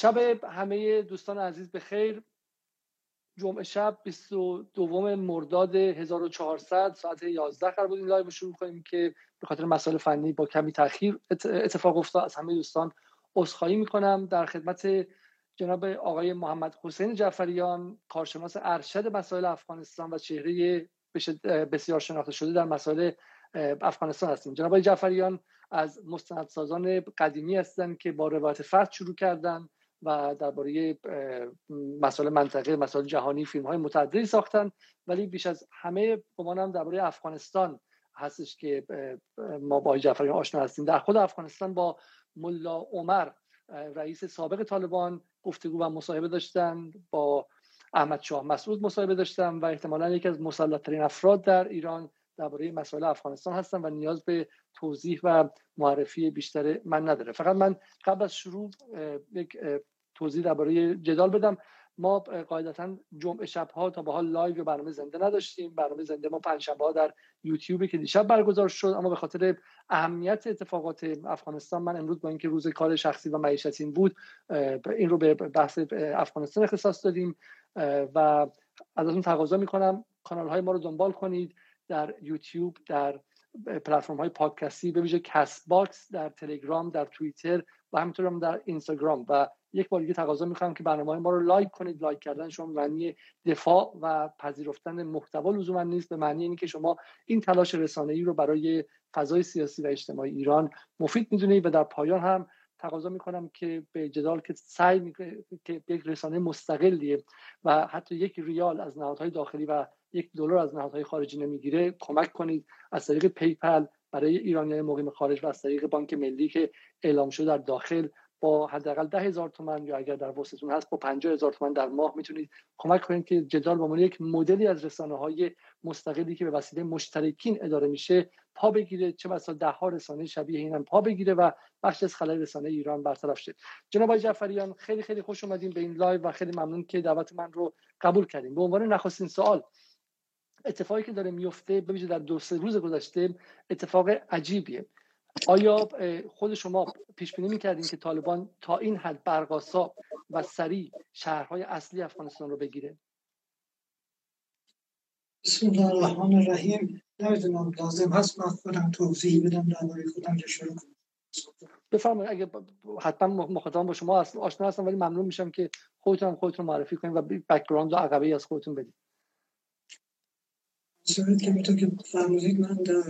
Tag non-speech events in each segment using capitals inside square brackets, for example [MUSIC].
شب همه دوستان عزیز به خیر. جمعه شب 22 مرداد 1400 ساعت 11 قرار بود این لایو شروع کنیم که به خاطر مسائل فنی با کمی تاخیر اتفاق افتاد. از همه دوستان عذرخواهی می‌کنم. در خدمت جناب آقای محمد حسین جعفریان کارشناس ارشد مسائل افغانستان و چهره بسیار شناخته شده در مسائل افغانستان هستیم. جناب جعفریان از مستندسازان قدیمی هستند که با روایت فرد شروع کردن. و درباره مسائل منطقه مسائل جهانی فیلم های متعددی ساختن. ولی بیش از همه گمانم درباره افغانستان هستش که ما با جعفریان آشنا هستیم. در خود افغانستان با ملا عمر رئیس سابق طالبان گفتگو و مصاحبه داشتن با احمد شاه مسعود مصاحبه داشتم و احتمالا یکی از مسلطترین افراد در ایران درباره مسائل افغانستان هستم و نیاز به توضیح و معرفی بیشتر من نداره. فقط من قبل از شروع یک توضیح درباره جدال بدم. ما قاعدتا جمعه شب ها تا به حال لایو برنامه زنده نداشتیم. برنامه زنده ما پنج ها در یوتیوب که دیشب برگزار شد. اما به خاطر اهمیت اتفاقات افغانستان من امروز با اینکه روز کار شخصی و معیشتیم بود این رو به بحث افغانستان اختصاص دادیم. و ازتون تقاضا می‌کنم کانال های ما رو دنبال کنید. در یوتیوب در پلتفرم های پادکستی به ویژه Castbox در تلگرام در توییتر و همینطور هم در اینستاگرام. و یک بار دیگه تقاضا می‌کنم که برنامه ما رو لایک کنید. لایک کردن شما معنی دفاع و پذیرفتن محتوا لزوما نیست. به معنی اینکه شما این تلاش رسانه ای رو برای فضای سیاسی و اجتماعی ایران مفید می‌دونید و در پایان هم تقاضا می‌کنم که به جدال که سعی می‌کنه که یک رسانه مستقلیه و حتی یک ریال از نهادهای داخلی و یک دلار از نهادهای خارجی نمی‌گیره کمک کنید. از طریق PayPal برای ایرانیان مقیم خارج و از طریق بانک ملی که اعلام شده در داخل با حداقل ده هزار تومن یا اگر در وسعتون هست با پنجاه هزار تومن در ماه می‌تونید کمک کنید که جدال به یک مدلی از رسانه های مستقلی که به وسیله مشترکین اداره میشه پا بگیره. چه بسا ده ها رسانه شبیه اینم پا بگیره و بخش از خلای رسانه ایران برطرف شه. جناب جعفریان خیلی خیلی خوش اومدید به این لایو و خیلی ممنون که دعوت من رو قبول کردید به عنوان نخستین سوال اتفاقی که داره میفته ببینید در دو سه روز گذشته اتفاق عجیبیه. آیا خود شما پیش بینی می‌کردین که طالبان تا این حد برق‌آسا و سریع شهرهای اصلی افغانستان رو بگیره؟ بسم الله الرحمن الرحیم نمی‌دونم لازم هست. من خودم توضیح بدم درباره خودم که شروع کنم. بفرمایید. اگه حتما مخاطبان با شما آشنا هستم ولی ممنون میشم که خودتون خودتون معرفی کنید و بکگراند و عقبه از خودتون بدید صورت که میتون که فرمودید. من در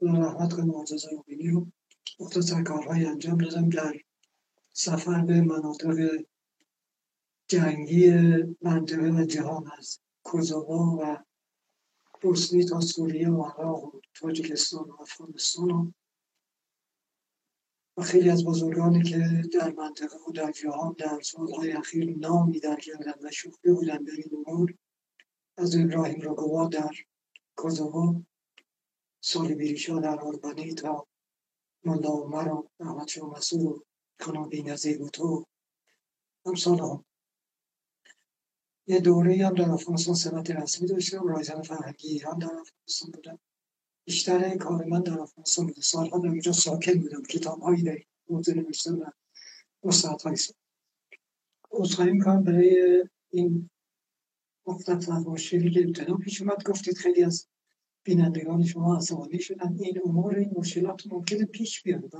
جوهد رحمت کنم معجزه مبینی رو مختصر کارهای انجام دادم در سفر به مناطق جنگی منطقه و جهان از کوزاوا و بوسنی تا سوریه و عراق و تاجیکستان و افغانستان. و خیلی از بزرگانی که در منطقه و در جهان در سالهای اخیر نامی در کردن و شوخی بودن در این امور از ابراهیم روگوا در کوزاوا. سال بیریشا در آلبانی تا ملا عمر و احمد شاه مسعود و کنان بینظیر و تو. هم یه دوره هم در افغانستان سمت رسمی داشتم رایزن فرهنگی ایران در افغانستان بودم. بیشتر کار من در افغانستان بوده. سالها در اینجا ساکن بودم کتاب هایی در موضوع نوشتم و مستعد های عذرخواهی می‌کنم برای این مفتت و مشکلی که ابتدا پیش اومد. گفتید خیلی از بینندگان شما عصبانی شدن. این امور این مشکلات ممکنه پیش بیاد. و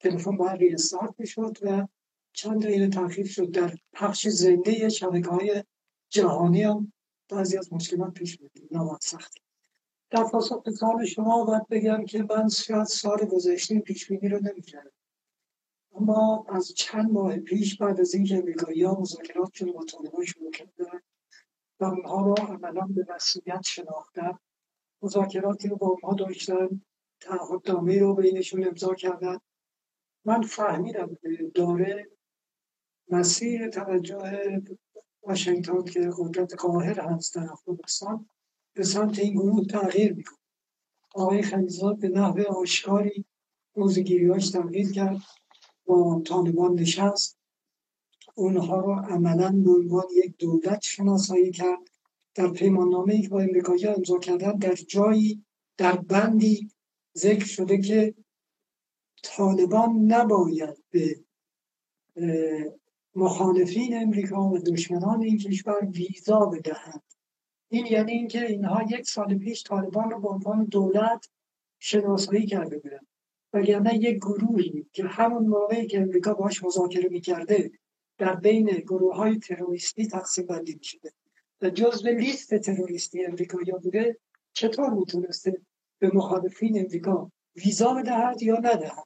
تلفن باید ریستارت می‌شد و چند دقیقه تاخیر شد. در پخش زنده شبکه های جهانی هم بعضی از مشکلات پیش میاد. نواد سختی در پاسخ به سال شما باید بگم که من شاید سال گذشته پیش بینی رو نمی‌کردم. اما از چند ماه پیش بعد از اینکه امریکایی ها مذاکراتشون با طالبان شروع کردن و اونها رو عملا به مسئولیت شناختن. مذاکراتی رو با ما داشتن تعهدنامه رو بینشون امضا کردن. من فهمیدم داره مسیر توجه واشنگتن که قدرت قاهر هست در افغانستان به سمت این گروه تغییر می‌کنه. آقای خلیزاد به نحوه آشکاری موزگیریاش تغییر کرد با طالبان نشست. اونها رو عملا به عنوان یک دولت شناسایی کرد. در پیماننامه که با امریکایی امضا کردن در جایی در بندی ذکر شده که طالبان نباید به مخالفین امریکا و دشمنان این کشور ویزا بدهند. این یعنی اینکه اینها یک سال پیش طالبان رو به عنوان دولت شناسایی کرده بودن. وگرنه یک گروهی که همون موقعی که امریکا باش مذاکره می‌کرده در بین گروه های تروریستی تقسیم بندی می‌شده. جزو لیست تروریستی یا بوده چطور می‌تونسته به مخالفین امریکا ویزا بدهد یا ندهد؟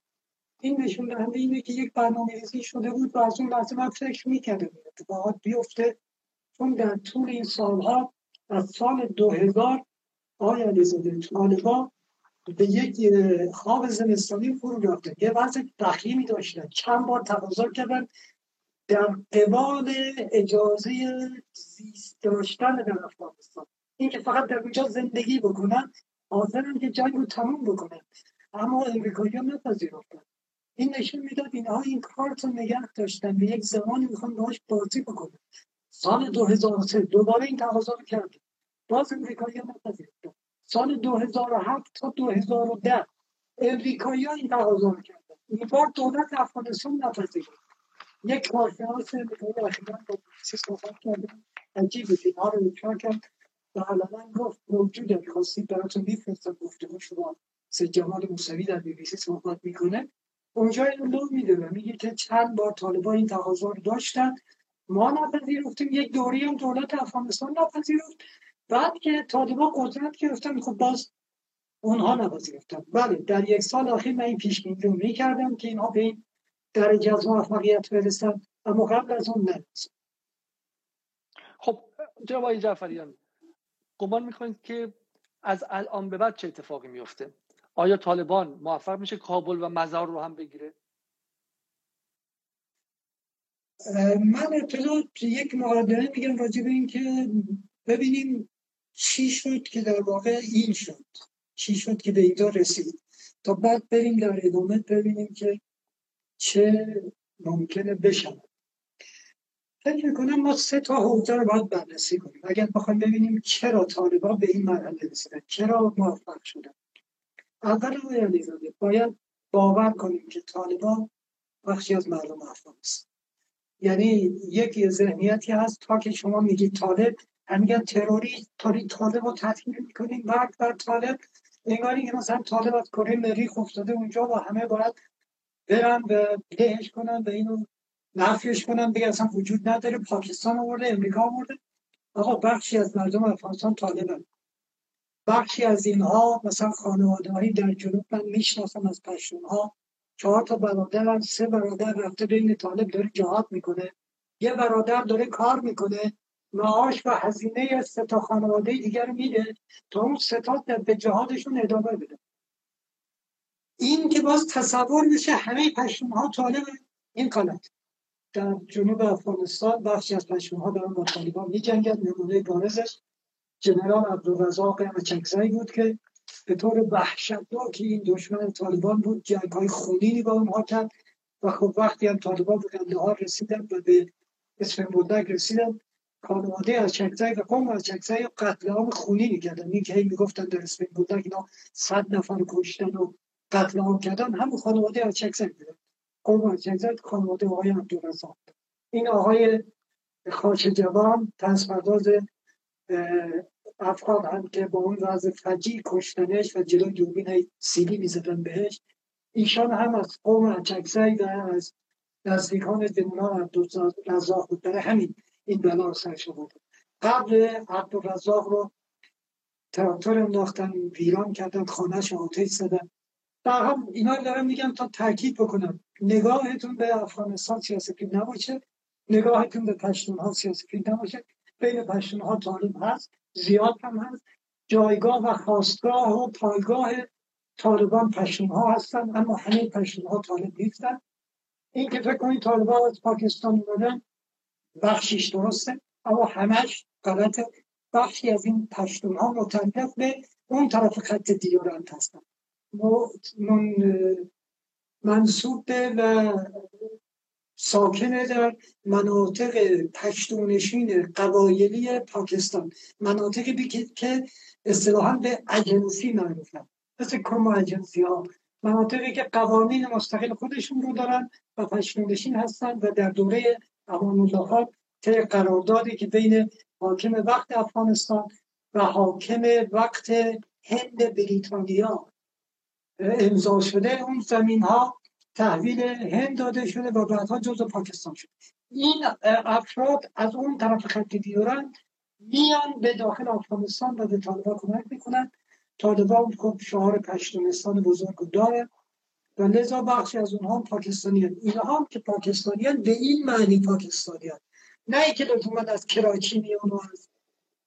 این نشون دهنده اینه که یک برنامه ریزی شده بود و از اون لحظه من فکر می‌کردم اتفاقات بیفته چون در طول این سالها از سال 2000 آقای علیزاده طالبان به یک خواب زمستانی فرو رفته. یه وضع دخیمی داشتن. چند بار تقاضا کردن. در قبال اجازه زیست داشتن در افغانستان. این که فقط در اونجا زندگی بکنن حاضرن که جنگ رو تموم بکنن. اما امریکایی هم نپذیرفتن. این نشون می‌داد اینها این کارت رو نگه داشتن به یک زمانی می‌خوان باهاش بازی بکنن. سال 2003 دوباره این تقاضا رو کرد باز امریکایی هم نپذیرفتن. سال 2007 تا 2010 امریکایی ها این تقاضا رو کردن. این بار دولت افغانستان نپذیرفت. یک کارشناس امریکایی اخیرا با صحبت کرده عجیب اینها رو اجرا کرد و علما گفت موجود اگه خواستید براتون میفرستم. گفتگو شما سه جمال موسوی در بی بی سی صحبت می‌کنه. اونجا اینو نو میده و میگه که چند بار طالبان این تقاضا رو داشتن. ما نپذیرفتیم یک دوری هم دولت افغانستان نپذیرفت. بعد که طالبان قدرت گرفتن خب باز اونها نپذیرفتن. بله در یک سال آخر من این پیش رو می‌کردم که اینها به این درجه از موفقیت برسن اما قبل از اون نرسن. خب جناب جعفریان گمان می‌کنید که از الان به بعد چه اتفاقی میفته آیا طالبان موفق میشه کابل و مزار رو هم بگیره؟ من ابتدا یک مقدمه میگم راجع به این که ببینیم چی شد که در واقع این شد. چی شد که به اینجا رسید. تا بعد بریم در ادامه ببینیم که چه ممکنه بشود. فکر می‌کنم ما سه تا حوزه رو باید بررسی کنیم. اگر بخوایم ببینیم چرا طالبان به این مرحله رسیدن چرا موفق شدن. اول روی علیزاده باید باور کنیم که طالبان بخشی از مردم افغان است یعنی یک ذهنیتی هست تا که شما میگید طالب هم میگن تروری طالب رو تطهیر می‌کنیم بعد بر طالب. انگاری که مثلا طالب از کره مریخ افتاده اونجا و همه باید برن و لهش کنن و اینو نفیش کنن دیگه اصلا وجود نداره. پاکستان آورده امریکا آورده. آقا بخشی از مردم افغانستان طالبن. بخشی از اینها مثلا خانواده هایی در جنوب من می‌شناسم از پشتون ها چهار تا برادر سه برادر رفته بین طالب داره جهاد می‌کنه. یه برادر داره کار می‌کنه. معاش و هزینه سه تا خانواده دیگر میده تا اون ستا به جهادشون ادامه بده. این که باز تصور میشه همه پشتون ها طالب این کانت در جنوب افغانستان بخشی از پشتون ها دارن با طالبان می جنگن نمونه بارزش جنرال عبدالرزاق چکزایی بود که به طور که این دشمن طالبان بود. جنگ های خونینی با اونها کرد و خب وقتی هم طالبان به قندهار رسیدن و به اسم بودک رسیدن خانواده از چکزای و قوم از چکزای قتل عام خونینی کردن. این که می‌گفتن در اسم بودک اینا صد نفر کشتن و قتل عام کردن همون خانواده از چکزای بودن قوم از چکزای خانواده آقای عبدالرزاق. این آقای خاچ جوان تنسپرداز افغان هم که با اون وضع فجی کشتنش و جلو دوربین سیلی می‌زدن بهش ایشان هم از قوم اچکزی و از نزدیکان زمینان عبدالرزاق بود. برای همین این بلا سرش بود. قبل عبدالرزاق رو تراکتور انداختن ویران کردن خانهش آتش زدن. در اینا دارم میگم تا تاکید بکنم. نگاهتون به افغانستان سیاسی نباشه. نگاهتون به پشتون ها سیاسی نباشه. بین پشتون ها طالب هست. زیاد هم هست. جایگاه و خواستگاه و پایگاه طالبان پشتون ها هستن اما همه پشتون ها طالب نیستن. این که فکر کنید طالبان از پاکستان اومدن بخشیش درسته اما همش غلط بخشی از این پشتون ها متعلق به اون طرف خط دیورانت هستن. من منصوب و ساکنه در مناطق پشتونشین قبایلی پاکستان. مناطقی که اصطلاحا به اجنسی معروفن. مثل کم اجنسی ها مناطقی که قوانین مستقل خودشون رو دارن و پشتونشین هستن و در دوره امان الله طی قراردادی که بین حاکم وقت افغانستان و حاکم وقت هند بریتانیا امضا شده اون زمین ها تحویل هند داده شده و بعدها جزء پاکستان شده. این افراد از اون طرف خط دیورند میان به داخل افغانستان و به طالبان کمک می‌کنن. طالبان خب شعار پشتونستان بزرگ داره و لذا بخشی از اونها پاکستانیان اینها هم که پاکستانیان به این معنی پاکستانیان نه اینکه حکومت از کراچی میان و از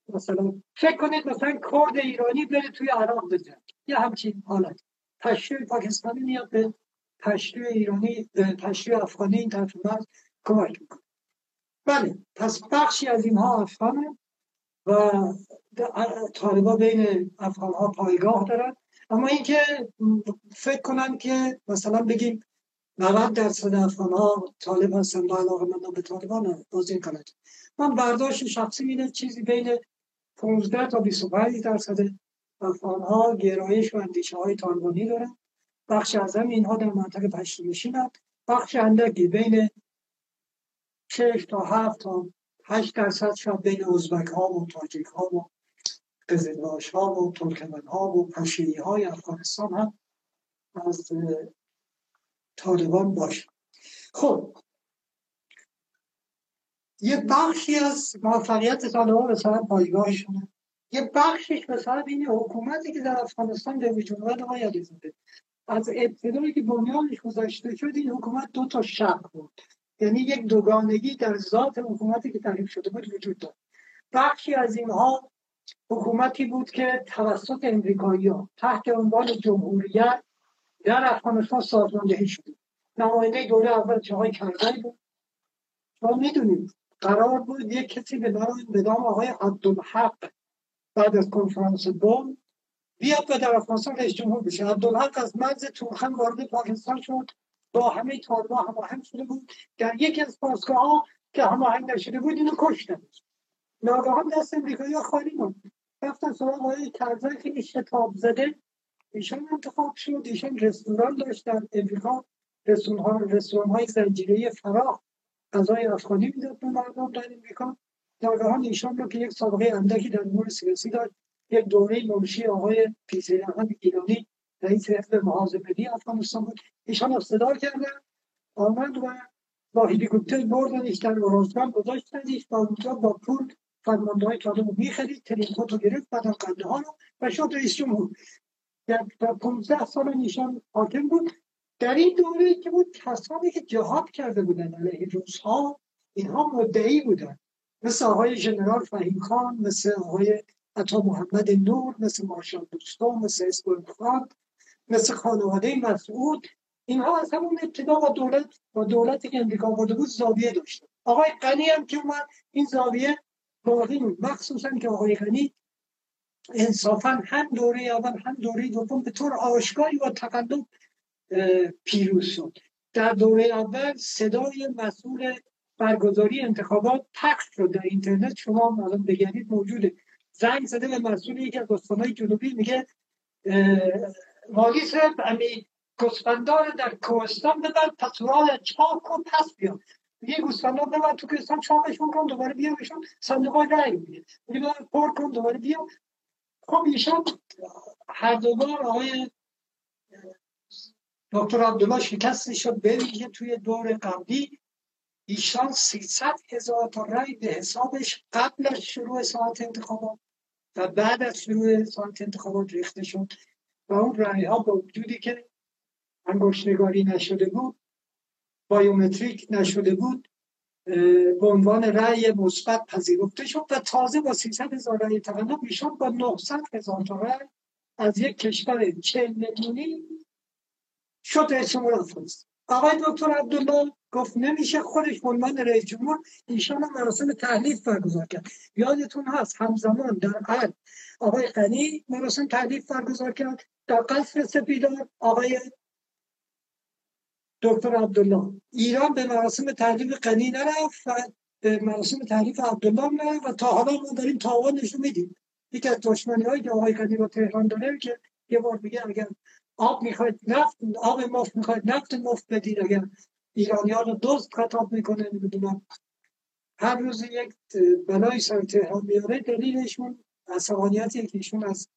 مثلا فکر کنید مثلا کرد ایرانی بره توی عراق بزن یا همچین حالت. پشتوی پاکستانی میاد به پشتوی ایرانی پشتوی افغانی این طرف مرز کمک می‌کنه. بله پس بخشی از اینها افغانه و طالبا بین افغان ها پایگاه دارن. اما اینکه فکر کنن که مثلا بگیم 90 درصد افغان ها طالب هستن با علاقه من به طالبان بازی کنند من برداشت شخصی اینه چیزی بین 15 تا 25 درصد افغان ها گرایش و اندیشه های طالبانی دارن بخش اعظم اینها در منطقه پشتونشینند بخش اندکی بین 6 تا 7 تا 8 درصد شاید بین ازبک ها و تاجیک ها و قزلباش ها و ترکمن ها و پشیری های افغانستان هم از طالبان باشه خب. یه بخشی از موفقیت طالبان سبب پایگاهشونه. یه بخشش سبب این حکومتی که در افغانستان به وجود اومد آقای علیزاده از ابتدایی که بنیانش گذاشته شد این حکومت دو تا شق بود. یعنی یک دوگانگی در ذات حکومتی که تعریف شده بود وجود داشت. بخشی از اینها حکومتی بود که توسط امریکایی تحت عنوان جمهوریت در افغانستان سازماندهی شده. نماینده دوره اول چه کرزی بود. ما می‌دونیم قرار بود یک کسی به نام آقای عبدالحق بعد از کنفرانس بیاد و در افغانستان رئیس جمهور بشه. عبدالحق از مرز تورخم وارد پاکستان شد. با همه طالبا هماهنگ شده بود. در یکی از پاسگاه ها که هماهنگ نشده بود اینو کشتن ناگهان دست امریکایی خالی ماند رفتن سراغ آقای کرزی خیلی شتاب زده. ایشان انتخاب شد. ایشان رستوران داشت در امریکا رستوران های زنجیره فراخ غذای افغانی می‌داد به مردم در امریکا. ناگهان ایشان رو که یک سابقه اندکی در امور سیاسی داشت یک دوره منشی آقای پیزی احمد ایرانی رئیس حزب محاضر افغانستان بود. ایشان صدا کردن آمد و با هلیکوپتر بردنش در ارزگان گذاشتنش و اونجا با پول فرمانده های طالب رو تلینکوت رو گرفت بعد قنده ها رو و شد رئیس جمهور در 15 سال نیشان حاکم بود. در این دوره که بود کسانی که جهاد کرده بودن علیه روزها اینها مدعی بودن مثل آقای ژنرال فهیم خان مثل آقای عطا محمد نور مثل مارشال دوستان مثل اسبول خان مثل خانواده مسعود. اینها از همون ابتدا با دولت با دولتی که امریکا آورده بود زاویه داشتن آقای غنی هم که اومد این زاویه باقی بود مخصوصا که آقای غنی انصافا هم دوره اول هم دوره دوم به طور آشکاری و تقدم پیروز شد. در دوره اول صدای مسئول برگزاری انتخابات پخش شد در اینترنت. شما الان بگردید موجوده. زنگ زده به مسئول یکی از استانهای جنوبی میگه صاحب امی گسفندار در کوهستان ببر پسورال چاک کن پس بیا. یه گوسفندان ببر تو کوهستان چاکشون کن دوباره بیا بشون صندوق رای میگه پر کن دوباره بیا. خب ایشان هر دوبار آقای دکتر عبدالله شکست شد ببینید توی دور قبلی. ایشان 300 هزار تا رای به حسابش قبل از شروع ساعت انتخابات و بعد از شروع ساعت انتخابات ریخته شد. و اون رای ها با وجودی که انگشتنگاری نشده بود بایومتریک نشده بود به عنوان رأی مثبت پذیرفته شد و تازه با 300 هزار رأی تقدم ایشان با 900 هزار تا رأی از یک کشور 40 میلیونی شد رئیس جمهور آقای دکتر عبدالله گفت نمیشه خودش به عنوان رئیس جمهور ایشان هم مراسم تحلیف برگزار کرد. یادتون هست همزمان در حال آقای غنی مراسم تحلیف برگزار کرد در قصر سپیدار آقای دکتر عبدالله. ایران به مراسم تحلیف غنی نرفت و به مراسم تحلیف عبدالله نرفت و تا حالا ما داریم تاوانش رو میدیم. یکی از دشمنی هایی که آقای غنی با تهران داره که یه بار میگه اگر آب می‌خواید نفت آب مفت می‌خواید نفت مفت بدید اگر ایرانی ها رو دوست خطاب می‌کنه نمی‌دونم. هر روز یک بلای سر تهران میاره دلیلشون عصبانیتی که ایشون از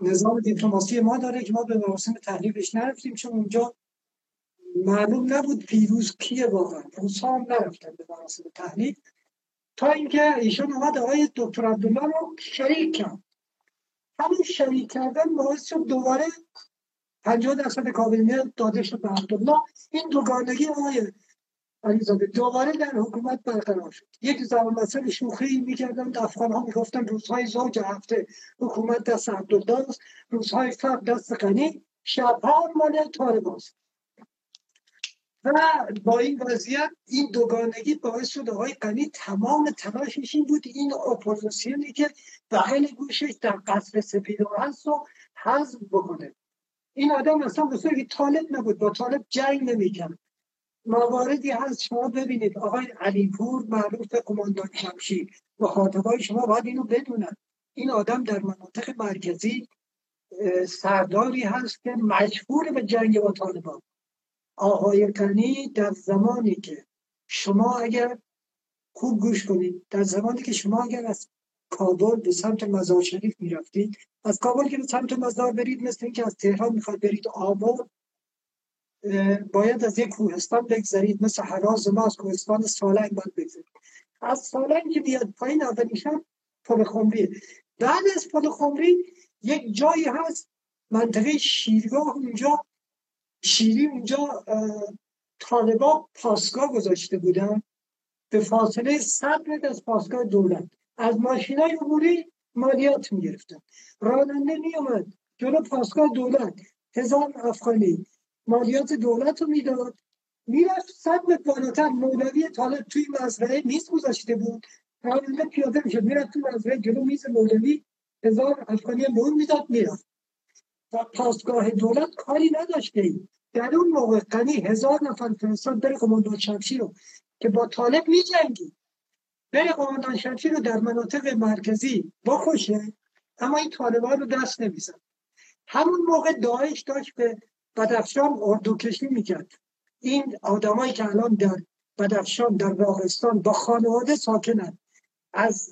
نظام دیپلماسی ما داره که ما به مراسم تحلیلش نرفتیم چون اونجا معلوم نبود پیروز کیه واقعا. روس هم نرفتن به مراسم تحلیل تا اینکه ایشون اومد آقای دکتر عبدالله رو شریک کرد. همین شریک کردن باعث شد دوباره 50 درصد کابینه داده شد به عبدالله. این دوگانگی آقای علیزاده دوباره در حکومت برقرار شد. یک زمان مثل شوخی می‌کردن افغان ها می‌گفتن روزهای زوج هفته حکومت دست عبدالله است. روزهای فرق دست غنی شبها مال طالبان و با این وضعیت این دوگانگی باعث شد آقای قنی تمام تلاشش این بود این اپوزیسیونی که بغل گوشش در قصر سپید هست رو حذف بکنه. این آدم اصلا بسیاری طالب نبود با طالب جنگ نمی‌کرد. مواردی هست شما ببینید آقای علیپور معروف کماندان شمشیر. مخاطبای شما باید اینو بدونن. این آدم در مناطق مرکزی سرداری هست که مجبور به جنگ با طالبان. آقای کنی در زمانی که شما اگر خوب گوش کنید در زمانی که شما اگر از کابل به سمت مزار شریف می‌رفتید. از کابل که به سمت مزار برید مثل اینکه از تهران می‌خواد برید آباد باید از یک کوهستان بگذرید مثل حراز ما از کوهستان سالنگ باید بگذرید. از سالنگ که بیاد پایین اولین پل خمری بعد از پل خمری یک جایی هست منطقه شیرگاه اونجا. شیری اونجا طالبا پاسگاه گذاشته بودن. به فاصله صد از پاسگاه دولت. از ماشین های عبوری مالیات می‌گرفتن. راننده میومد جلو پاسگاه دولت. هزار افغانی مالیات دولت رو می‌داد. می‌رفت صد متر بالاتر. مولوی طالب توی مزرعه میز گذاشته بود. راننده پیاده می‌شد. می‌رفت توی مزرعه جلو میز مولوی هزار افغانی مهم می‌داد می‌رفت. و پاسگاه دولت کاری نداشته ای. در اون موقع قنی هزار نفر فرستاد بره قماندان شمشیر رو که با طالب می جنگی بره شمشیر رو در مناطق مرکزی بخوشه اما این طالبان رو دست نمیزن همون موقع داعش داشت به بدفشان اردو کشی می‌کرد. این آدمایی که الان در بدفشان در راغستان با خانواده ساکنن. از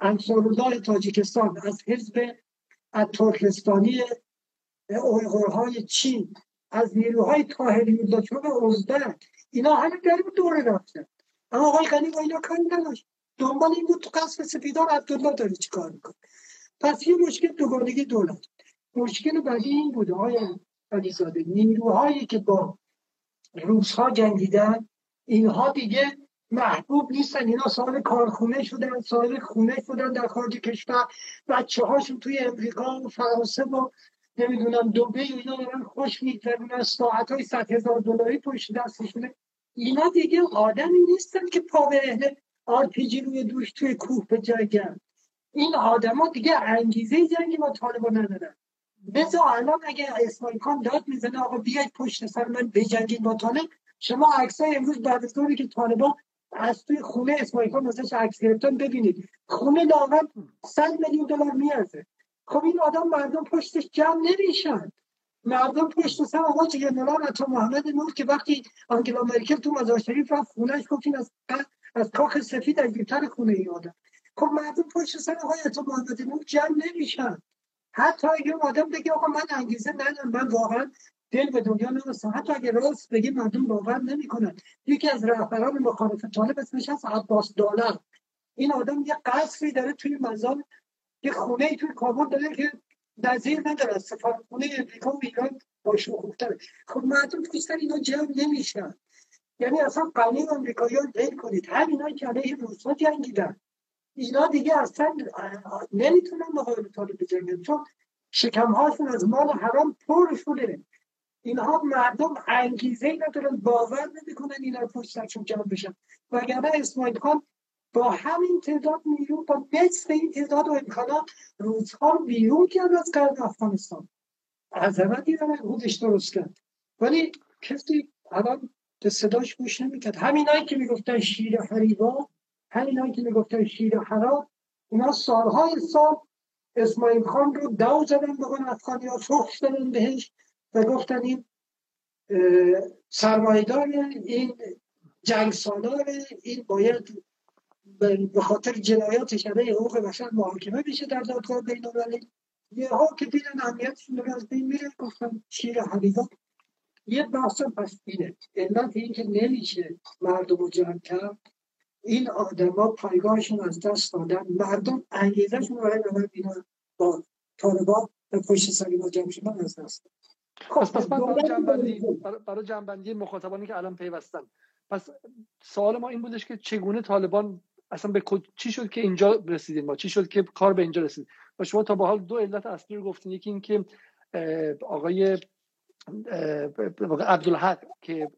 انصار تاجیکستان از حزب از ترکستانی اویغورهای چین از نیروهای تاهری دچار ازبک اینا همه در اون دوره رفتن. اما آقای غنی با اینا کاری نداشت. دنبال این بود تو قصر سپیدار عبدالله داره چی کار می‌کنه. پس یه مشکل دوگانگی دولت مشکل بعدی این بود آقای علیزاده. نیروهایی که با روزها جنگیدن اینها دیگه محبوب نیستن. اینا صاحب کارخونه شدن صاحب خونه شدن در خارج کشور. بچه هاشون توی امریکا و فرانسه و نمی‌دونم دوبه اینا دارن خوش میگذرونن. ساعت های ست هزار دلاری پشت دستشونه. اینا دیگه آدمی نیستن که پا به آرپیجی روی دوش توی کوه بجنگن این آدما دیگه انگیزه جنگی با طالبان ندارن. بذار الان اگه اسماعیل خان داد می‌زنه آقا بیاید پشت سر من بجنگید با طالب. شما عکسای امروز بعد از که طالبان از توی خونه اسماعیل خان عکس گرفتن ببینید. خونه لااقل 100 میلیون دلار میارزه. خب این آدم مردم پشتش جمع نمیشن. مردم پشت سر آقا جنرال عطا محمد نور که وقتی آنگلا مرکل تو مزار شریف رفت خونهش گفتین از از کاخ سفید عجیبتر خونه این آدم. خب مردم پشت سر آقای عطا محمد نور جمع نمیشن. حتی اگه آدم بگه آقا من انگیزه ندارم من واقعا دل به دنیا نرسم. حتی اگه راست بگه مردم باور نمی‌کنن. یکی از رهبران مخالف طالب اسمش هست عباس دالر. این آدم یه قصری داره توی مزار یه خونه توی کابل داره که نظیر نداره خونه امریکا و ایران با خوبتره خب مردم بیشتر اینا جمع نمیشن. یعنی اصلا قانون امریکایی ها دل کنید. همینا که علیه روسا جنگیدن. اینا دیگه اصلا نمی‌تونن مقابل طالب بجنگن. چون شکمهاشون از مال حرام پر شده اینها مردم انگیزه ندارن باور نمی‌کنن اینا پشت سرشون جمع بشن. وگرنه اسماعیل خان با همین تعداد نیرو با نصف این تعداد و امکانات روزها بیرون کرد از قرن افغانستان. عظمتی رو خودش درست کرد. ولی کسی الان به صداش گوش نمی‌کرد. همینایی که می‌گفتن شیر حریبا همینایی که می‌گفتن شیر حراب اینا سالهای سال اسماعیل خان رو دو زدن به افغانی ها فخش دادن بهش و گفتن این سرمایدار این جنگ سالار این باید به خاطر جنایات شده حقوق بشر محاکمه بشه در دادگاه بین المللی یه ها که دیدن اهمیتشون رو از بین میره گفتن شیر حبیبا یه بحث پس اینه. علت این که نمیشه مردم رو جمع کرد. این آدما پایگاهشون از دست دادن. مردم انگیزشون برای نمید اینا با طالبا به پشت سری با جمع شدن از دست. خب پس برای جنبندی برای جنبندی مخاطبانی که الان پیوستن پس سوال ما این بودش که چگونه طالبان اصلا به چی شد که اینجا رسیدیم؟ ما چی شد که کار به اینجا رسید؟ و شما تا به حال دو علت اصلی رو گفتین یکی این که آقای عبدالحق که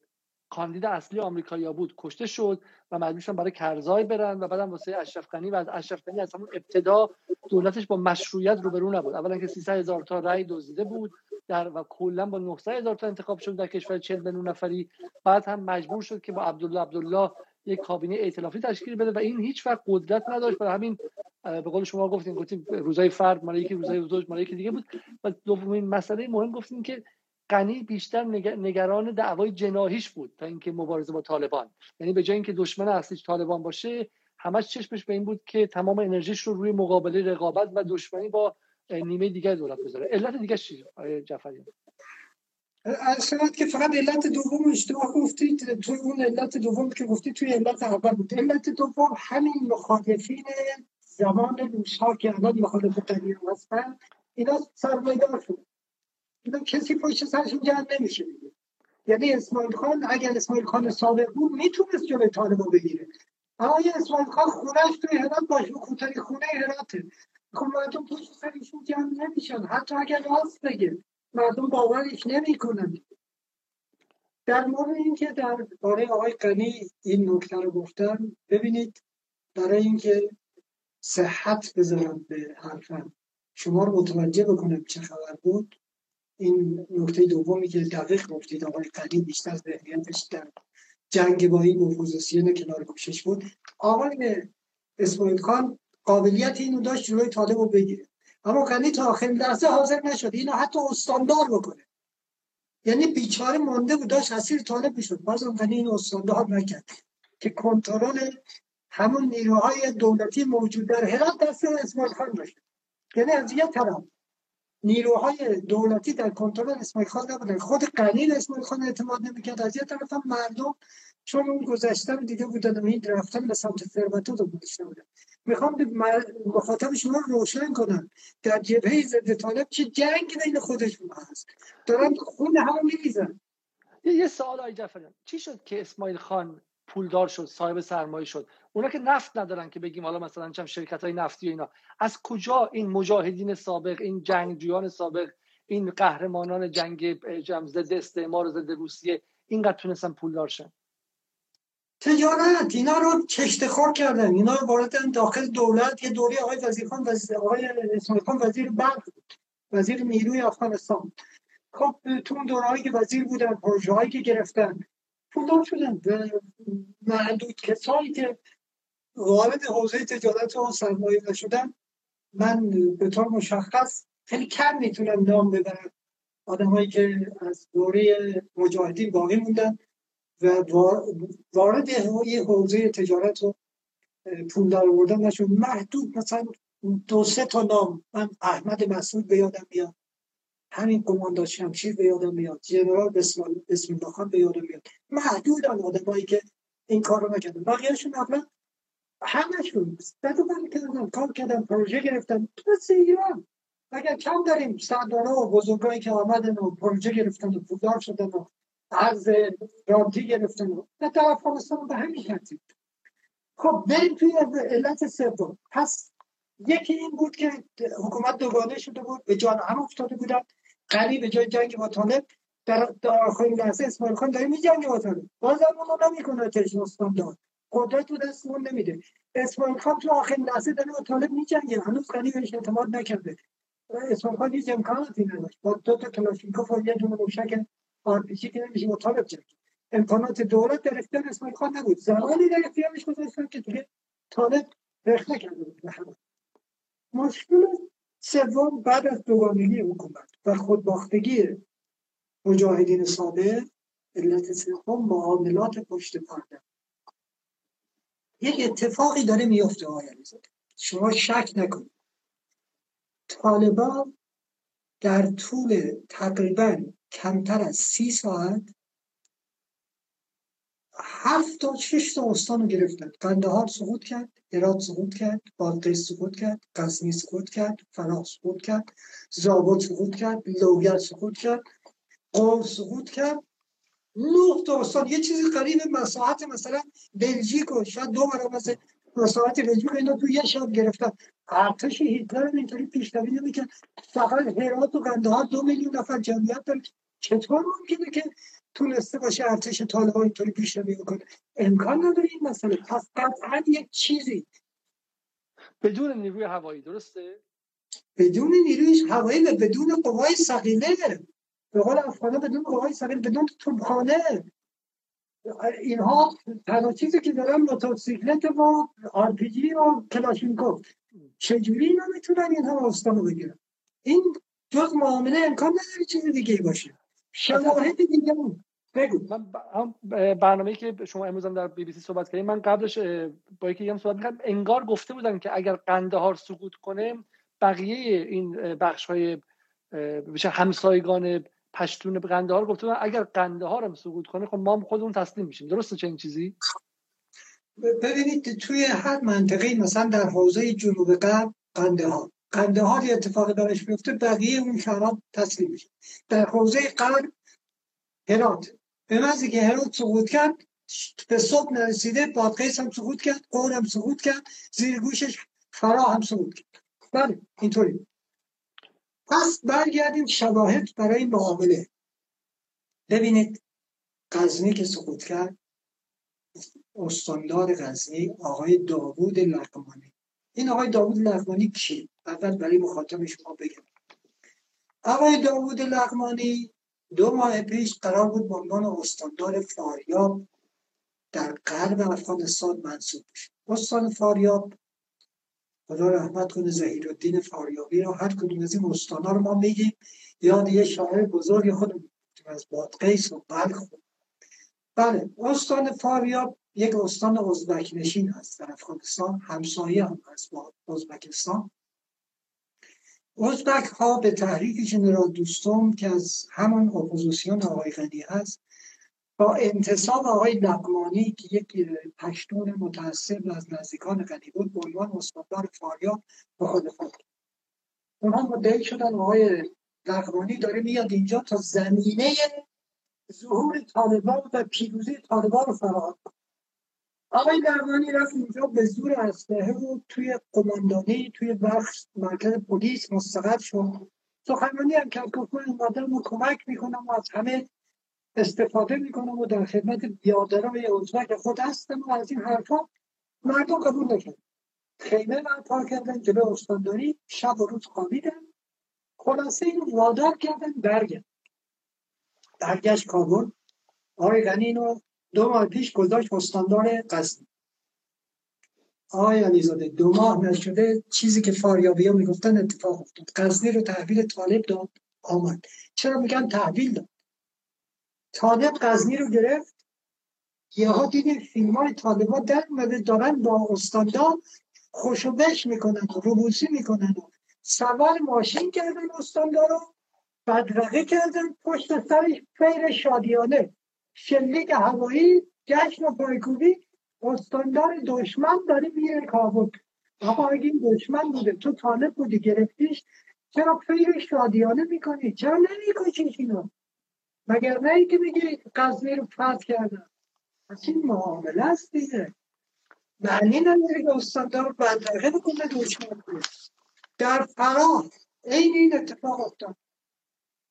کاندید اصلی آمریکایی بود کشته شد و مجبور برای کرزای برن و بعدم واسه اشرف غنی و از اشرف غنی از همون ابتدا دولتش با مشروعیت روبرو نبود. اولا که 300 هزار تا رأی دزدیده بود در و کلا با 900 هزار تا انتخاب شد در کشور 40 میلیون نفری. بعد هم مجبور شد که با عبدالله عبدالله یک کابینه ائتلافی تشکیل بده و این هیچ وقت قدرت نداشت. برای همین به قول شما گفتیم گفتیم روزای فرد مال یکی روزای زوج مال یکی دیگه بود. و دومین مسئله مهم گفتیم که غنی بیشتر نگران دعوای جناهیش بود تا اینکه مبارزه با طالبان. یعنی به جای اینکه دشمن اصلیش طالبان باشه همش چشمش به این بود که تمام انرژیش رو روی مقابله رقابت و دشمنی با نیمه دیگر دولت بذاره. علت دیگه چی جعفری اصلا که فقط علت دوم اشتباه گفتید توی اون علت دوم که گفتید توی علت اول بود. علت دوم همین مخالفین زمان روسها که الان مخالف قدیر هستن اینا سرمایدار شد اینا کسی پشت سرشون جمع نمیشه یعنی اسماعیل خان اگر اسماعیل خان سابق بود می‌تونست جلوی طالبا بگیره. اما اسماعیل خان خونهش توی هرات باشه. کوتاه خونه هراته. خب مردم پشت سرشون جمع نمیشن. حتی اگر راست بگه. مردم باورش نمی‌کنن. در مورد اینکه در باره آقای قنی این نکته رو گفتن ببینید برای اینکه صحت بذارم به حرفم شما رو متوجه بکنم چه خبر بود. این نکته دومی که دقیق گفتید آقای قدیم بیشتر ذهنیتش در جنگ با این اپوزیسیون کنار کوشش بود. آقای اسماعیل خان قابلیت اینو داشت جلوی طالب رو بگیره. اما غنی تا آخرین لحظه حاضر نشد. اینو حتی استاندار بکنه. یعنی بیچاره مانده بود. داشت اسیر طالب می‌شد. بازم غنی این استاندار نکرد. که کنترل همون نیروهای دولتی موجود در هرات دست اسماعیل خان داشت یعنی از یه طرف. نیروهای دولتی در کنترل اسماعیل خان نبودن. خود قلیل اسماعیل خان اعتماد نمی‌کرد. از یه طرف هم مردم چون اون گذشته دیگه بودن و این رفتن به سمت ثروت رو گذاشته بودن. می‌خوام به مخاطب شما روشن کنم. در جبهه ضد طالب چه جنگ بین خودشون هست؟ دارن خون هم میریزن. یه سوال آی چی شد که اسماعیل خان پولدار شد صاحب سرمایه شد. اونا که نفت ندارن که بگیم حالا مثلا چم شرکت های نفتی و اینا. از کجا این مجاهدین سابق این جنگجویان سابق این قهرمانان جنگ ضد استعمار ضد روسیه اینقدر تونستن پولدار شن؟ تجارت اینا رو چشت خور کردن. اینا رو وارد داخل دولت. یه دوری آقای وزیرخان وزیر آقای خان وزیر بعد وزیر نیروی افغانستان. خب تو اون دورهایی که وزیر بودن پروژه که گرفتن پولدار شدن معدود کسایی که وارد حوزه تجارت و سرمایه نشدن من به طور مشخص خیلی کم می‌تونم نام ببرم. آدمایی که از دوره مجاهدین باقی موندن و وارد حوزه تجارت و پول در آوردن نشد محدود مثلا دو سه تا نام. من احمد مسعود به یادم میاد. همین قماندان شمشیر به یادم میاد. جنرال بسم الله خان به یادم میاد. محدودن آدمایی که این کار رو نکردن. بقیهشون اغلب همشون زد و کردن کار کردن پروژه گرفتن. تو ایران اگر کم داریم سردارا و بزرگایی که آمدن و پروژه گرفتن و پولدار شدن و از رابطی گرفتن و در افغانستان به همین ترتیب خب بریم توی علت سوم. پس یکی این بود که حکومت دوگانه شده بود به جان هم افتاده بودن. قریب به جای جنگ با طالب در, آخرین لحظه اسماعیل خان داره می جنگ با طالب. بازم اونو نمی‌کنه تشنستان داد. قدرت تو دستمون نمیده. اسماعیل خان تو آخرین لحظه داره با طالب می جنگه هنوز غنی بهش اعتماد نکرده. اسماعیل خان هیچ امکاناتی نداشت. با دو تا کلاشینکوف و یه دونه موشک آرپیجی که نمیشه با طالب جنگید امکانات دولت در اختیار اسماعیل خان نبود. زمانی در اختیارش گذاشتن که دیگه طالب رخنه کرده بود. مشکل سوم بعد از دوگانگی حکومت و خودباختگی مجاهدین سابق علت سوم معاملات پشت پرده. یک اتفاقی داره میفته آقای شما شک نکنید. طالبان در طول تقریبا کمتر از سی ساعت هفت تا شش تا استان رو گرفتن قندهار سقوط کرد هرات سقوط کرد بادغیس سقوط کرد غزنی سقوط کرد فنا سقوط کرد زابل سقوط کرد لوگر سقوط کرد قوم سقوط کرد. نه تا استان. یه چیزی قریب مساحت مثلا بلژیک و شاید دو برابر مساحت بلژیک اینا تو یه شب گرفتن. ارتش هیتلر اینطوری پیشروی نمی‌کرد. فقط هرات و قندهار دو میلیون نفر جمعیت داره. چطور ممکنه که تونسته باشه ارتش طالبان اینطوری پیشروی بکنه امکان نداره این مسئله. پس قطعا یک چیزی. بدون نیروی هوایی درسته؟ بدون نیروی هوایی و بدون قوای ثقیله. به قول افغانا بدون قوای ثقیله بدون توپخانه. اینها تنها چیزی که دارن موتورسیکلت و آرپیجی و کلاشینکوف. چجوری اینا می‌تونن این همه استانو بگیرن؟ این جز معامله امکان نداره چیز دیگه باشه. شواهد دیگه بگو. من برنامه‌ای که شما امروز هم در بی بی سی صحبت کردید من قبلش با یکی هم صحبت می‌کردم انگار گفته بودن که اگر قندهار سقوط کنه بقیه این بخش های همسایگان پشتون قندهار گفته بودن اگر قندهار هم سقوط کنه خب ما هم خودمون تسلیم میشیم. درسته چه این چیزی؟ ببینید توی هر منطقه مثلا در حوزه جنوب غرب قندهار قندهار یه اتفاق درش بیفته بقیه اون شهرها تسلیم میشه. در حوزه غرب هرات. به محضی که هرات سقوط کرد به صبح نرسیده بادقیس هم سقوط کرد قور هم سقوط کرد زیر گوشش فرا هم سقوط کرد. بله اینطوری. پس برگردیم شواهد برای معامله. ببینید غزنی که سقوط کرد استاندار غزنی آقای داوود لقمانی این آقای داوود لقمانی کی؟ اول برای مخاطب شما بگم. آقای داوود لقمانی دو ماه پیش قرار بود به عنوان استاندار فاریاب در غرب افغانستان منصوب بشه. استان فاریاب خدا رحمت کنه زهیر الدین فاریابی رو هر کدوم از این استانا رو ما میگیم. یاد یه شاعر بزرگ خود از بادقیس و بلخ. بله استان فاریاب یک استان ازبک نشین هست در افغانستان همسایه هم هست با ازبکستان. ازبک ها به تحریک جنرال دوستم که از همان اپوزیسیون آقای غنی هست با انتصاب آقای لقمانی که یک پشتون متعصب از نزدیکان غنی بود به عنوان استاندار فاریاب مخالفت اونها مدعی شدن آقای لقمانی داره میاد اینجا تا زمینه ظهور طالبان و پیروزی طالبان رو فراهم آقای لقمانی رفت اینجا به زور اسلحه رو توی قماندانی توی بخش مرکز پلیس مستقر شد. سخنرانی هم کرد گفت من و کمک می‌کنم و از همه استفاده می‌کنم و در خدمت بیادرای ازبک خود هستم و از این حرفا مردم قبول نکرد خیمه پا کردن جلو استانداری شب و روز خوابیدن. خلاصه این وادار کردن برگرد برگشت کابل. آقای غنی اینو دو ماه پیش گذاشت استاندار قصد آقای علیزاده دو ماه نشده چیزی که فاریابی ها می‌گفتن اتفاق افتاد. قصدی رو تحویل طالب داد آمد. چرا میگن تحویل داد؟ طالب قزنی رو گرفت. یه ها دیدیم فیلم های طالب ها در اومده دارن با استاندار خوشوبش می‌کنن و روبوسی می‌کنن و سوار ماشین کردن استاندار رو بدرقه کردن پشت سرش فیر شادیانه. شلیک هوایی جشن و پایکوبی استاندار دشمن داره میره کابل. آقا اگه این دشمن بوده تو طالب بودی گرفتیش چرا فیر شادیانه می‌کنی؟ چرا نمیکشیش اینو؟ مگر نه که میگی قضیه رو فتح کردن؟ پس این معامله است دیگه. معنی نداره که استاندار بدرقه بکنه دشمن در فراه این این اتفاق افتاد.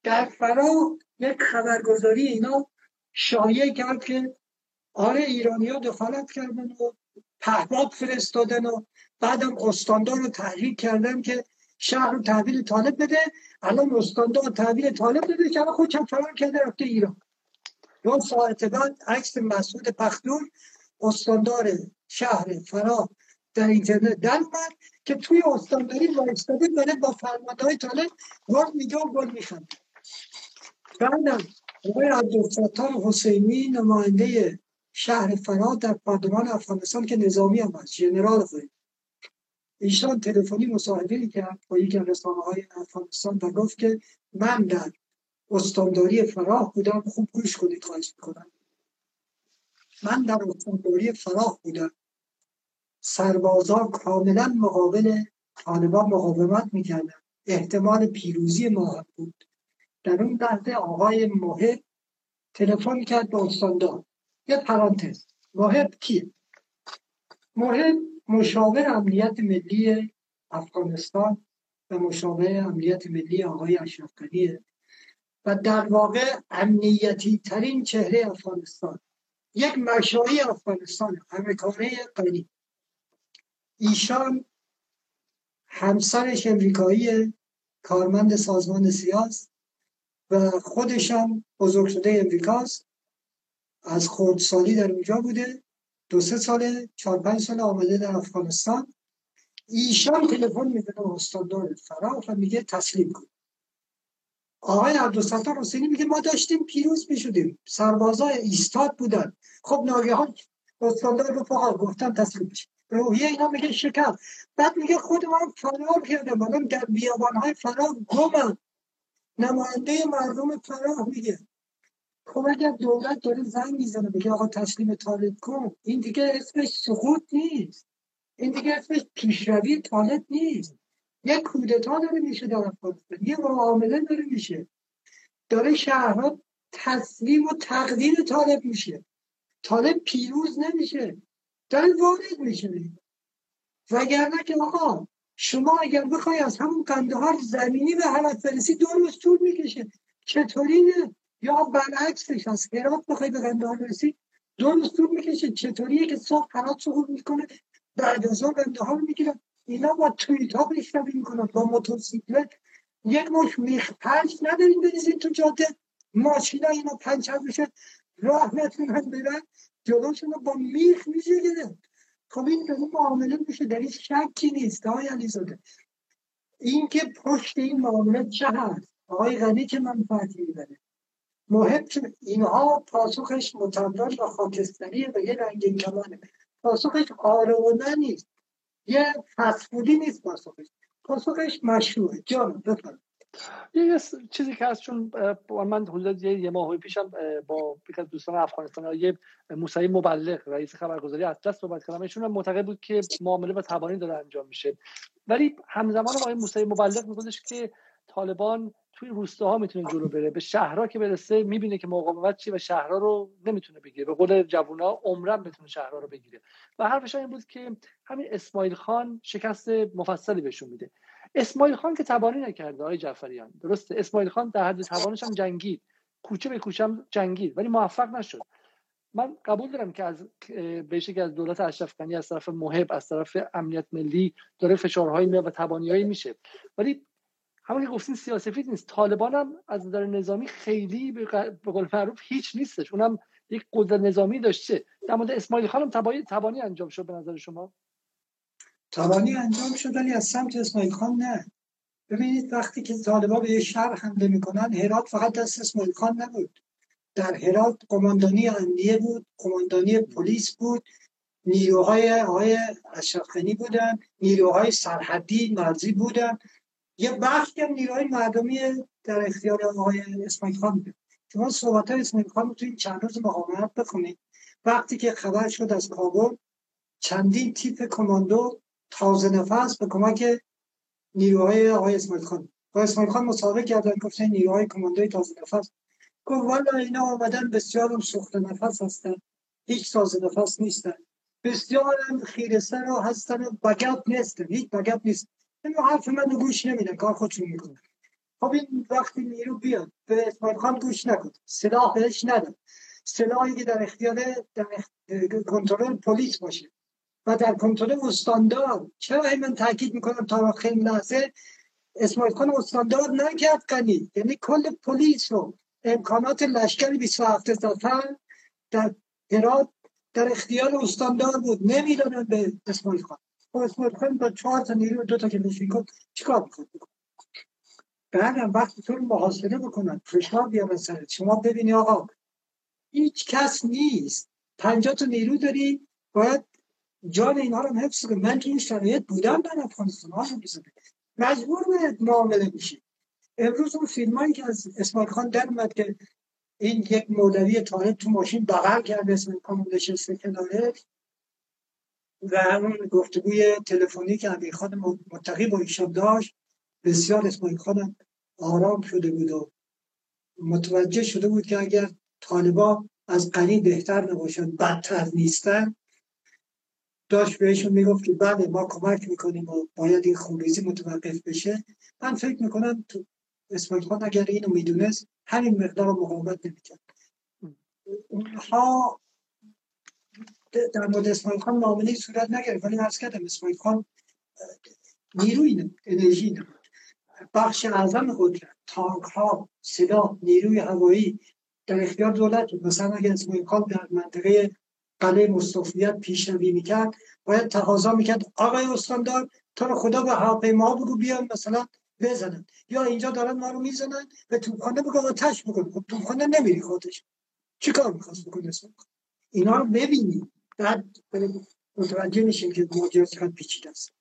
در فراه یک خبرگزاری اینا شایع کرد که آره ایرانی ها دخالت کردن و پهباد فرستادن و بعدم استاندار رو تحریک کردن که شهر رو تحویل طالب بده. الان استاندار تحویل طالب بده که خود چند فرار کرده رفته ایران. دو ساعت بعد عکس مسعود پختون استاندار شهر فرا در اینترنت در اومد که توی استانداری وایستاده داره با فرمانده های طالب گل میگه و گل میخنده بعدم آقای عبدالفتار حسینی نماینده شهر فراد در پارلمان افغانستان که نظامی هم هست جنرال خود ایشان تلفنی مصاحبه کرد با یکی از رسانه های افغانستان و گفت که من در استانداری فراه بودم خوب گوش کنید خواهش می‌کنم. من در استانداری فراه بودم. سربازان کاملا مقابل طالبان مقاومت می‌کردن احتمال پیروزی ما بود. در اون لحظه آقای محب تلفن کرد به استاندار یه پرانتز. محب کیه؟ محب مشاور امنیت ملی افغانستان و مشاور امنیت ملی آقای اشرف و در واقع امنیتی ترین چهره افغانستان. یک مشایی افغانستان امریکانه قنی ایشان همسرش امریکایی کارمند سازمان سیاست و خودشم بزرگ شده امریکاست از خردسالی در اونجا بوده. دو سه سال چهار پنج سال آمده در افغانستان. ایشان تلفن می‌کنه استاندار فرا و میگه تسلیم کن. آقای عبدالستار حسینی میگه ما داشتیم پیروز می‌شدیم. سربازای ایستاد بودن. خب ناگهان استاندار رو فقط گفتن تسلیم بشه روحیه اینا میگه شکر. بعد میگه خود من فرار کردم. من در بیابانهای فرار گمم. نماینده مردم فراه میگه. خب اگر دولت داره زنگ می‌زنه بگه آقا تسلیم طالب کن این دیگه اسمش سقوط نیست. این دیگه اسمش پیشروی طالب نیست. یک کودتا داره میشه در افغانستان یه معامله داره میشه. داره شهرها تسلیم و تقدیر طالب میشه. طالب پیروز نمیشه. داره وارد میشه. وگرنه که آقا شما اگر بخوای از همون قندهار زمینی به حالت فرسی دو روز طول می‌کشه. چطوری؟ نه یا برعکسش از هرات بخوای به قندهار برسی دو روز طول می‌کشه. چطوریه که صبح هرات سقوط می‌کنه؟ بعد از اون قندهار می‌گیرن اینا با تویت ها پیشروی می‌کنن با موتورسیکلت یک مش میخ پنج ندارین بریزین تو جاده. ماشینا اینا پنچر بشه راه نتونن برن جلوشون با میخ میشه خب این داره معامله میشه در این شکی نیست آقای علیزاده. این که پشت این معامله چه هست آقای غنی که من فرضی می‌بره. مهم که اینها پاسخش متمرد و خاکستریه و یه رنگین کمانه. پاسخش آره و نه نیست. یه فسفودی نیست پاسخش. پاسخش مشروعه. جان بفرم یه چیزی که هست چون من حدود یه ماه پیشم با یک از دوستان افغانستان یه موسعی مبلغ رئیس خبرگزاری اطلس صحبت کردم. ایشون هم معتقد بود که معامله و تبانی داره انجام میشه. ولی همزمان آقای موسعی مبلغ میگفتش که طالبان توی روستاها می‌تونه جلو بره. به شهرها که برسه می‌بینه که مقاومت چی و شهرها رو نمی‌تونه بگیره. به قول جوونا عمرن بتونه شهرها رو بگیره. و حرفش این بود که همین اسماعیل خان شکست مفصلی بهشون میده. اسماعیل خان که تبانی نکرده آقای جعفریان. درسته؟ اسماعیل خان در حد توانش هم جنگید. کوچه به کوچه هم جنگید ولی موفق نشد. من قبول دارم که از بهش که از دولت اشرف غنی از طرف محب از طرف امنیت ملی داره فشارهایی میاد و تبانیایی میشه. ولی همون که گفتین سیاسفید نیست. طالبان هم از نظر نظامی خیلی به قول معروف هیچ نیستش. اونم یک قدرت نظامی داشته. در مورد اسماعیل خانم تبانی, تبانی انجام شد به نظر شما؟ تبانی انجام شد ولی از سمت اسماعیل خان نه. ببینید وقتی که طالبا به شهر حمله می‌کنن هرات فقط دست اسماعیل خان نبود. در هرات قماندانی امنیه بود قماندانی پلیس بود نیروهای آقای اشرفخانی بودن نیروهای سرحدی مرزی بودن. یه بخشی هم نیروهای مردمی در اختیار آقای اسماعیل خان بود. شما صحبت های اسماعیل خان تو این چند روز مقاومت بخونید. وقتی که خبر شد از کابل چندین تیپ کماندو تازه نفس به کمک نیروهای آقای اسماعیل خان. با اسماعیل خان مسابقه کردن گفتن نیروهای کماندوی تازه نفس. گفت والا اینا آمدن بسیار هم سخت نفس هستن. هیچ تازه نفس نیستن. بسیار هم خیره سر هستن و بگپ نیستن. هیچ بگپ نیست. این حرف من گوش نمیدن کار خودشون می‌کنن. خب این وقتی نیرو بیاد به اسماعیل خان گوش نکن. سلاح بهش ندن سلاحی که در اختیار در کنترل پلیس باشه. و در کنترل استاندار. چرا من تاکید می‌کنم تا خیلی لحظه؟ اسماعیل خان استاندار نکرد کنی یعنی کل پلیس رو امکانات لشکر 27 نفر در هرات در اختیار استاندار بود. نمی‌دادن به اسماعیل خان. با اسماعیل خان با چهار تا نیرو دو تا کلاشینکوف چیکار می‌خواد؟ بکنه بعدم وقتی تو محاصره بکنن فشار بیارن سرت شما ببینی آقا هیچ کس نیست. پنجاه تا نیرو داری باید جان اینها رو حفظ کنی من تو این شرایط بودم در افغانستان ها مجبور به معامله میشی. امروز اون فیلم هایی که از اسماعیل خان در اومد که این یک مولوی طالب تو ماشین بغل کرده اسماعیل خان نشسته کناره و اون گفتگوی تلفنی که امیر خان متقی با ایشان داشت بسیار اسماعیل خان آرام شده بود و متوجه شده بود که اگر طالبا از قریب بهتر نباشن بدتر نیستن داشت بهشون می‌گفت که بله ما کمک می‌کنیم و باید این خونریزی متوقف بشه. من فکر می‌کنم تو اسماعیل خان اگر اینو می‌دونست همین مقدار مقاومت نمی‌کرد. اونها در مورد اسماعیل خان معامله صورت نگرفت ولی عرض کردم اسماعیل خان نیروی انرژی نبود. بخش اعظم قدرت تانک ها سلاح نیروی هوایی در اختیار دولت مثلا اگر اسماعیل خان در منطقه قلعه مصطفیت پیشروی می‌کرد. باید تقاضا می‌کرد. آقای استاندار تو رو خدا به هواپیما بگو بیان مثلا بزنن. یا اینجا دارن ما رو می‌زنن. به توپخانه بگو آتش بکن خب توپخانه نمیری خودش چیکار می‌خواست بکنه اینا رو ببینیم. بعد متوجه میشیم که ماجرا چقدر پیچیده است.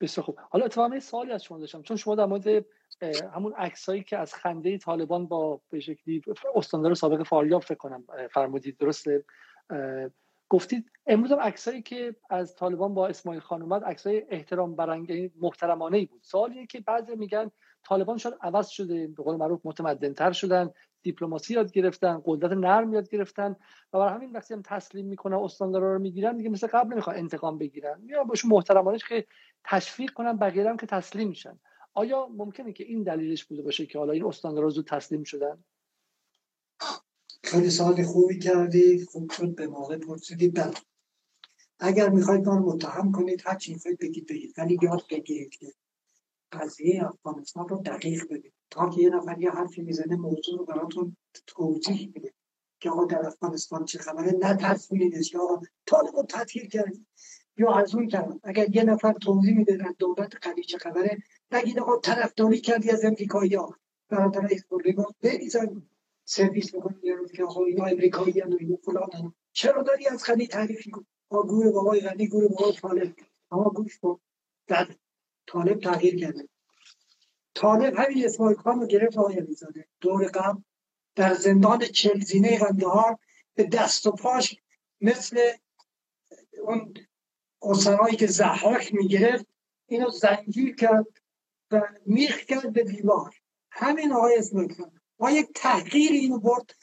بسیار خوب. حالا اتفاقا سوالی از شما داشتم. چون شما در مورد همون عکسایی که از خنده طالبان با به شکلی استاندار سابق فاریاب فکر کنم فرمودید. درسته؟ گفتید امروز هم عکسایی که از طالبان با اسماعیل خان اومد عکسای احترام برانگیز یعنی محترمانه ای بود. سوالیه که بعضی میگن طالبان شاید عوض شده به قول معروف متمدنتر شدن دیپلماسی یاد گرفتن قدرت نرم یاد گرفتن و برای همین وقتی هم تسلیم می‌کنن استاندارا رو می‌گیرن دیگه مثل قبل نمی‌خوان انتقام بگیرن. یا باشون محترمانه که تشویق کنن بقیه هم که تسلیم میشن. آیا ممکنه که این دلیلش بوده باشه که حالا این استاندارا زود تسلیم شدن؟ خیلی سال خوبی کردی خوب شد به موقع پرسیدی بله. اگر می‌خواید رو متهم کنید هر چی می‌خواید بگید بگید. ولی یاد بگیرید که قضیه افغانستان رو دقیق بگید تا که یه نفر یه حرفی می‌زنه موضوع رو براتون توضیح میده که آقا در افغانستان چه خبره. نترسونیدش یا آقا رو تطهیر کردید یا از اون طرف اگر یه نفر توضیح میده از دولت قلی چه خبره نگید آقا طرفداری کردی از امریکایی ها. برادر ایسبوری بریزن. سرویس می‌کنی یه که آقا اینا امریکایی و اینا فلان چرا داری از خلی تعریف می‌کنی؟ آقا گور بابای غنی گور بابای طالب. اما گوش کن. در طالب تغییر کرده. طالب همین اسماعیل خان رو گرفت آقای علیزاده. دور قبل در زندان چلزینه قندهار به دست و پاش مثل اون اسرایی که زحاک می‌گرفت اینو زنجیر کرد و میخ کرد به دیوار. همین آقای اسماعیل خان ما یک تحقیر اینو برد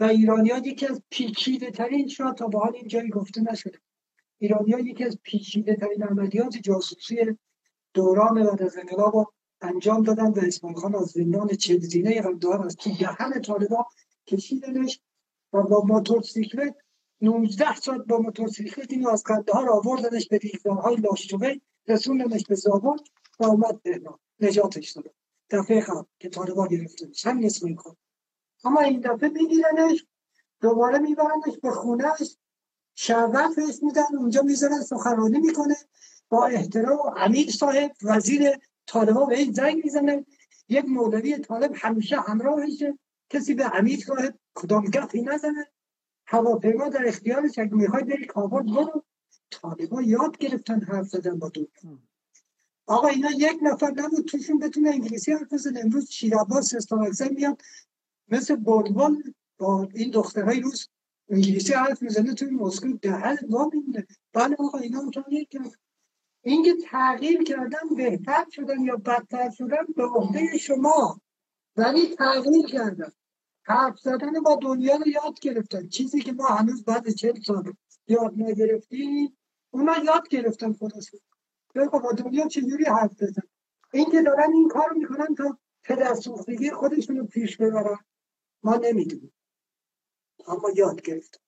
و ایرانی ها یکی از پیچیده ترین شاید تا به حال این جایی گفته نشده. ایرانی ها یکی از پیچیده ترین عملیات جاسوسی دوران بعد از انقلاب انجام دادن و اسماعیل خان از زندان چلزینه قندهار از تو دهن طالبا کشیدنش و با موتورسیکلت 19 ساعت با موتورسیکلت اینو از قندهار آوردنش به ریختارهای لاشچوبه رسوندنش به زابل و آمد تهران. نجاتش دادن دفعه قبل که طالبا گرفتنش همین اسماعیل خان اما این دفعه میگیرنش دوباره میبرنش به خونهش شربت بهش میدن اونجا می‌ذارن سخنرانی می‌کنه. با احترام امیر صاحب وزیر طالبا به این زنگ می‌زنه. یک مولوی طالب همیشه همراهشه. کسی به امیر صاحب کدام گفتی نزنه. هواپیما در اختیارش اگه می‌خوای بری کابل برو. طالبا یاد گرفتن حرف زدن با دنیا. آقا اینا یک نفر نبود توشون بتونه انگلیسی حرف بزنه. امروز شیراباس استانکزن میاد. مثل بولبال با این دخترهای روز انگلیسی حرف می‌زنه توی مسکو دهن وا میمونه. بله آقا اینا متغیر کرد اینکه تغییر کردن بهتر شدن یا بدتر شدن به عهده شما. ولی تغییر کردن. حرف زدن با دنیا رو یاد گرفتن. چیزی که ما هنوز بعد چهل سال یاد نگرفتیم اونا یاد گرفتن خودشون بگو با دنیا چجوری حرف بزن این که دارن این کار می‌کنن تا پدر سوختگی خودشون رو پیش ببرن. ما نمی‌دونیم. اما یاد گرفتن.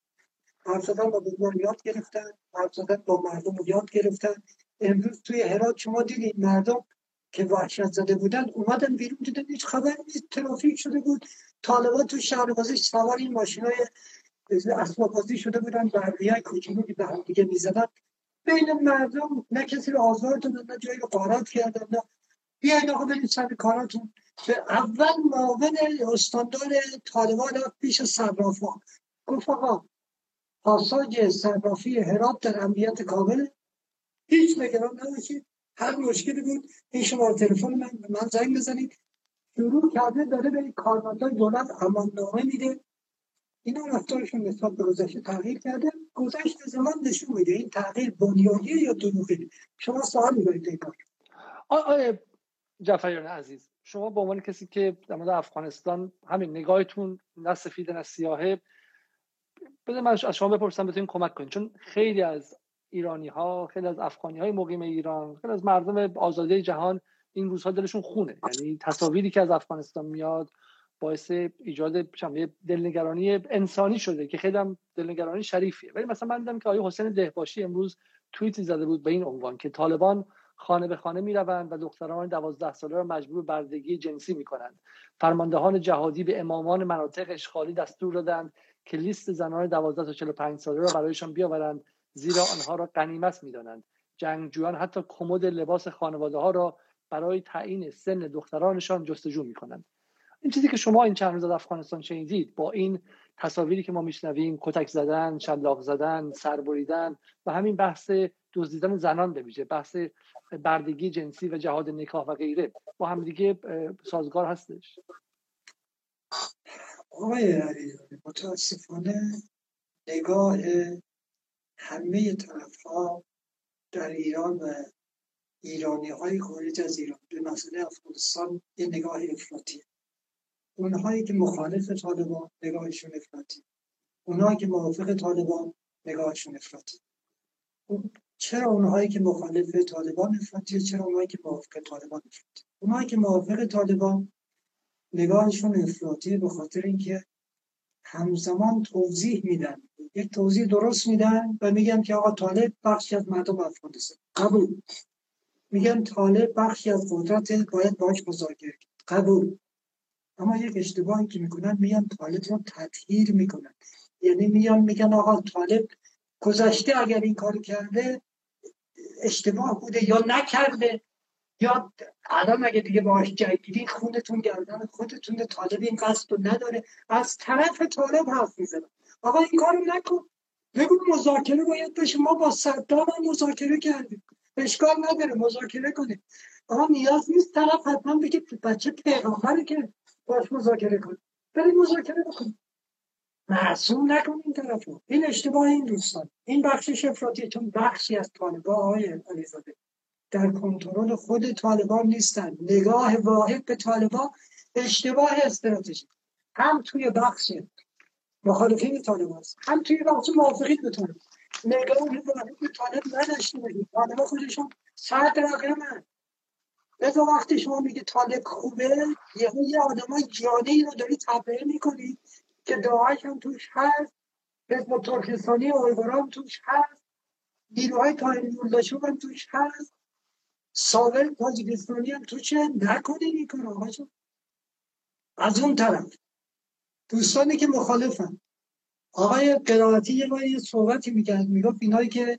حرف زدن با دنیا یاد گرفتن. حرف زدن با مردم یاد گرفتن. امروز توی هرات شما دیدید مردم که وحشت زده بودن اومدن بیرون دیدن هیچ خبر نیست. ترافیک شده بود. طالبا تو شهر بازی سوار این ماشین های اسباب بازی شده بودن. برقی های کوچولو که به هم دیگه می‌زدن. بین مردم نه کسی رو آزار دادن نه جایی رو قارت کردن نه. بیاین آقا برید سر کاراتون به اول معاون استاندار طالبان رفت پیش صرافا گفت آقا پاساج صرافی هرات در امنیت کامل. هیچ نگران نباشید هر مشکلی بود این شما تلفن من من زنگ بزنید. شروع کرده داره به کارمندان دولت اماننامه میده. اینا رفتارشون نسبت به گذشته تغییر کرده. گذشت زمان نشون میده. این تغییر بنیادی یا دروغی شما سوال می‌برید این آقای جعفریان عزیز شما به عنوان کسی که در مورد افغانستان همین نگاهتون نه سفید نه سیاهه بده من از شما بپرسم بتونین کمک کنید چون خیلی از ایرانی ها خیلی از افغانی های مقیم ایران خیلی از مردم آزادی جهان این روزها دلشون خونه. یعنی تصاویری که از افغانستان میاد باعث ایجاد دلنگرانی انسانی شده که خیلی هم دلنگرانی شریفیه. ولی مثلا من دیدم که آقای حسین دهباشی امروز توییتی زده بود به این عنوان که طالبان خانه به خانه می‌روند و دختران دوازده ساله را مجبور بردگی جنسی می‌کنند. فرماندهان جهادی به امامان مناطق اشغالی دستور دادند که لیست زنان دوازده تا 45 ساله را برایشان بیاورند زیرا آنها را قنیمت می‌دانند. جنگجویان حتی کمد لباس خانواده ها را برای تعیین سن دخترانشان جستجو می‌کنند. این چیزی که شما این چند روز از افغانستان شنیدید با این تصاویری که ما میشنویم کتک زدن شلاق زدن سربریدن و همین بحث دزدیدن زنان به بحث بردگی جنسی و جهاد نکاح و غیره با هم دیگه سازگار هستش. آقای متاسفانه نگاه همه طرف ها در ایران و ایرانی های خارج از ایران به مسئله افغانستان یه نگاه افراطیه. اونهایی که مخالف طالبان نگاهشون افراطی اونهایی که موافق طالبان نگاهشون افراطی چرا اونهایی که مخالف طالبان افراطی چرا اونهایی که موافق طالبان افراطی اونهایی که موافق طالبان نگاهشون افراطی به خاطر اینکه همزمان توضیح میدن. یک توضیح درست میدن و میگن که آقا طالب بخشی از مردم افغانستان. قبول. میگن طالب بخشی از قدرت باید باش مذاکره قبول. اما یک اشتباهی که می‌کنن میان طالب رو تطهیر می‌کنن. یعنی میان میگن آقا طالب گذشته اگر این کار کرده اشتباه بوده یا نکرده. یا الان اگه دیگه باش جنگیدین خونتون گردن خودتون طالب این قصد رو نداره. از طرف طالب حرف می‌زنن آقا این کارو نکن. بگو مذاکره باید بشه ما با صدام مذاکره کردیم. اشکال نداره مذاکره کنیم. آقا نیاز نیست طرف حتما بگه بچه پیغامبره که باش مذاکره کن. بریم مذاکره بکن معصوم نکن این طرف این اشتباه این دوستان. این بخشش افراطی بخشی از طالبا های علیزاده. در کنترل خود طالبان نیستن. نگاه واحد به طالبان اشتباه استراتژی. هم توی بخش مخالفین طالبان هم توی بخش موافقین به طالبان. نگاه واحد به طالب نداشته باشید. طالبان خودشون سر رقمن. لذا وقتی شما میگه طالب خوبه یه یه آدم جانی رو داری تبرئه می‌کنی که داعش هم توش هست حزب ترکستانی هم توش هست نیروهای تایر یولداشو هم توش هست. ساول تاجیکستانی هم توشه نکنی این کار آقا از اون طرف. دوستانی که مخالفن. آقای قرائتی یه بار یه صحبتی می‌کرد می‌گفت اینایی که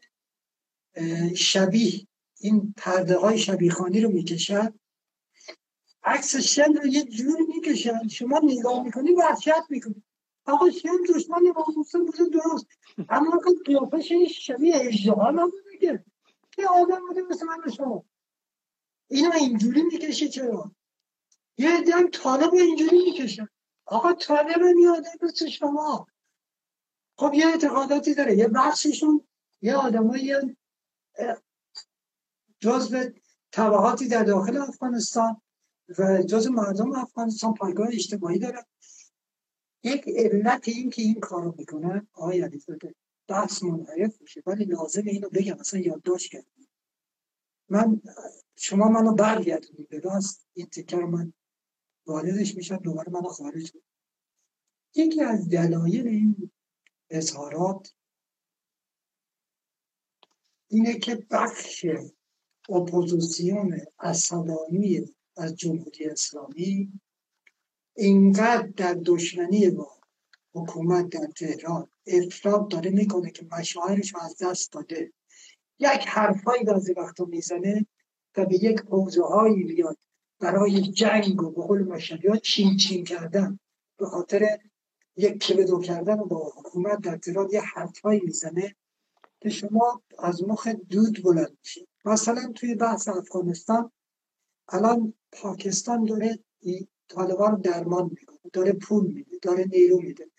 شبیه این پرده های شبیخانی رو می‌کشن عکس شن رو یه جوری می‌کشن شما نگاه می‌کنی وحشت می‌کنی. آقا شن دشمن محموسه بوده درست. اما که قیافش شبیه اجدها نبوده که. که آدم بوده مثل من شما. اینو اینجوری می‌کشه چرا؟ یه هم طالب رو اینجوری می‌کشن آقا طالب یه آدم مثل شما. خب یه اعتقاداتی داره. یه بخششون یه آدمایی جزو طبقاتی در داخل افغانستان و جز مردم افغانستان پایگاه اجتماعی داره یک علت این که این کارو می‌کنن آقای علیزاده بحث منحرف میشه ولی لازم اینو بگم مثلا یادداشت کردم. من شما منو برگردونید به راست این تکر من واردش میشم دوباره منو خارج کنید. یکی از دلایل این اظهارات اینه که بخش اپوزیسیون اسلانی از جمهوری اسلامی اینقدر در دشمنی با حکومت در تهران افراد داره می‌کنه که مشاعرش از دست داده. یک حرفایی بعضی وقتا می‌زنه و به یک حوزه هایی بیاد برای جنگ و به قول مشهدی چین چین کردن. به خاطر یک کبدو کردن با حکومت در تهران یه حرفایی می‌زنه که شما از مخ دود بلند میشه مثلا توی بحث افغانستان الان پاکستان داره طالبان درمان می‌کنه داره پول میده داره نیرو میده.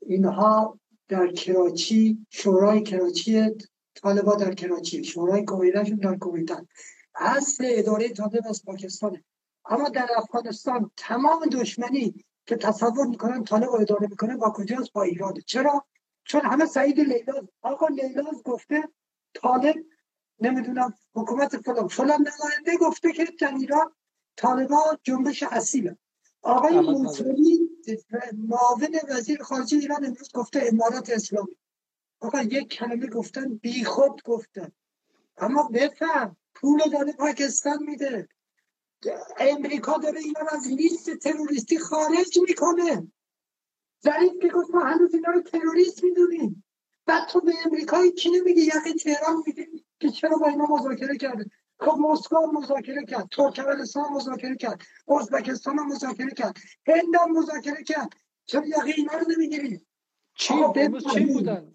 اینها در کراچی شورای کراچی طالبا در کراچی شورای کویتشون در کویتن اصل اداره طالب از پاکستانه. اما در افغانستان تمام دشمنی که تصور می‌کنن طالب اداره می‌کنه با کجاست؟ با ایرانه چرا؟ چون همه سعید لیلاز آقا لیلاز گفته طالب نمی‌دونم حکومت فلان. فلان نماینده گفته که در ایران طالبان جنبش اصیله. آقای موسوی معاون وزیر خارجه ایران امروز گفته امارات اسلامی. آقا یک کلمه گفتن بی خود گفتن. اما بفهم پول داره پاکستان میده. امریکا داره اینا از لیست تروریستی خارج می‌کنه. ظریف که گفت ما هنوز اینا رو تروریست می‌دونیم. بعد تو به امریکایی کی نمیگی یقی تهران میگه. که چرا با اینا مذاکره کرده. خب مسکو مذاکره کرد. ترکمنستان مذاکره کرد. ازبکستان مذاکره کرد. هند هم مذاکره کرد. چرا یقی اینا رو نمی‌گیری؟ چی؟ چی بودن؟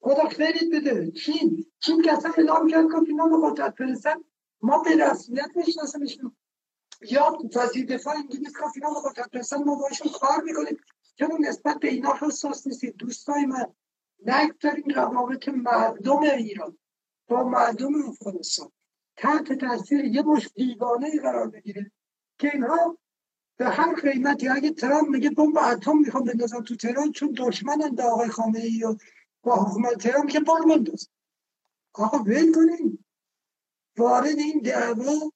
خدا خیرید بده. چین. چین که اصلا اعلام کرد که اینا مقاطعت فرستن ما به رسمیت میشناسمشون یا وزیر دفاع انگلیس که اینا مقاطعت فرستن ما باشون کار می‌کنیم. چون نسبت به اینا حساس نیستید؟ دوستای من. نگذاریم روابط مردم ایران. با مردم افغانستان تحت تاثیر یه مش دیوانه قرار بگیره که اینها به هر قیمتی اگه ترامپ میگه بمب اتم می‌خوام بندازم تو تهران چون دشمنن به آقای خامنه ای و با حکومت تهران که بار بنداز. آقا ول کنین. وارد این دعوا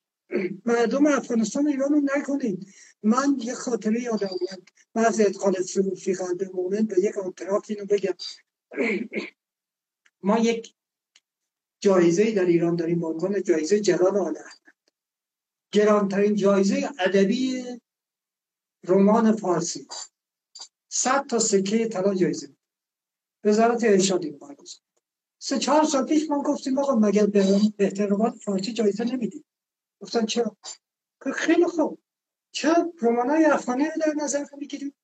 مردم افغانستان ایران رو نکنید من یه خاطره یادم اومد من از ادخال فی قلب مومن به یک اطراف اینو بگم. [CLEARS THROAT] ما یک جایزه در ایران داریم به عنوان جایزه جلال آل احمد. گرانترین جایزه ادبی رمان فارسی. صد تا سکه طلا جایزه. وزارت ارشاد این برگزار سه چهار سال پیش ما گفتیم آقا مگر بهتر رمان فارسی جایزه نمیدیم. گفتن چرا؟ خیلی خوب. چرا های افغانی رو در نظر می‌گیریم؟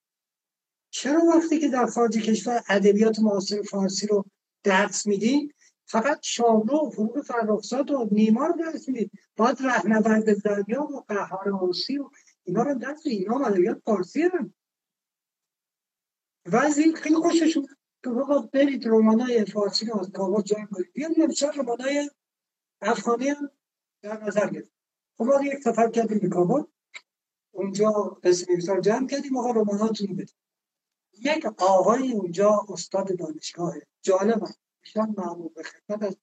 چرا وقتی که در خارج کشور ادبیات معاصر فارسی رو درس میدیم فقط شاملو و فروغ فرخزاد و نیمار درس می‌دید باید رهنورد دریا و قهار آسی و اینا رو درس اینا هم ادبیات فارسی هم. وزیر خیلی خوششون که بابا برید های فارسی رو از کابل جمع کنید. بیاد امشب های افغانی هم در نظر گرفت. خب ما یک سفر کردیم به کابل. اونجا قسم نویسان جمع کردیم. آقا روماناتون بدیم یک آقای اونجا استاد دانشگاه جالب ایشان معمول به خدمت از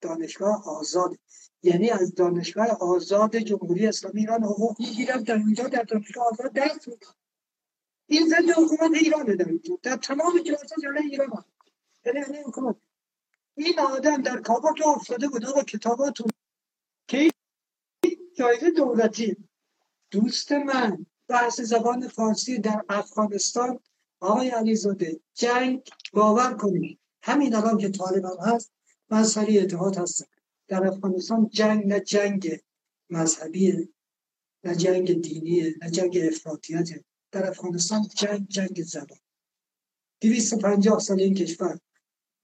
دانشگاه آزاد. یعنی از دانشگاه آزاد جمهوری اسلامی ایران حقوق می‌گیرم در اونجا در دانشگاه آزاد درس میدم. این زنده حکومت ایرانه در اینجا در تمام کلاس جلوی ایران. یعنی این حکومت. این آدم در کابل افتاده بود آقا کتاباتون. که جایزه دولتی. دوست من. بحث زبان فارسی در افغانستان. آقای علیزاده جنگ باور کنید. همین الان که طالب هم هست من سری اتحاد هستم در افغانستان جنگ نه جنگ مذهبیه نه جنگ دینیه نه جنگ افراطیته در افغانستان جنگ جنگ زبان. دویست پنجاه سال این کشور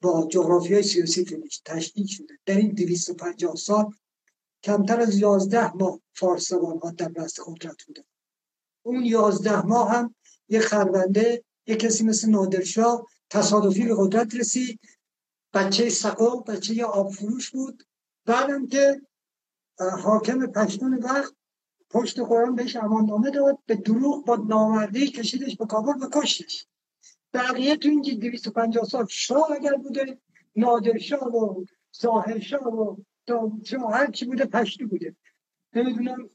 با جغرافی های سیاسی تشکیل شده. در این دویست پنجاه سال کمتر از یازده ماه فارس زبان ها در دست قدرت بوده. اون یازده ماه هم یه خربنده یه کسی مثل نادرشاه تصادفی به قدرت رسید. بچه سقا بچه آب فروش بود بعدم که حاکم پشتون وقت پشت قرآن بهش امان نامه داد به دروغ با نامردی کشیدش به کابل و کشتش. بقیه تو این دویست پنجاه سال شاه اگر بوده نادرشاه و ظاهرشاه و شاه هر چی بوده پشتی بوده. نمی‌دونم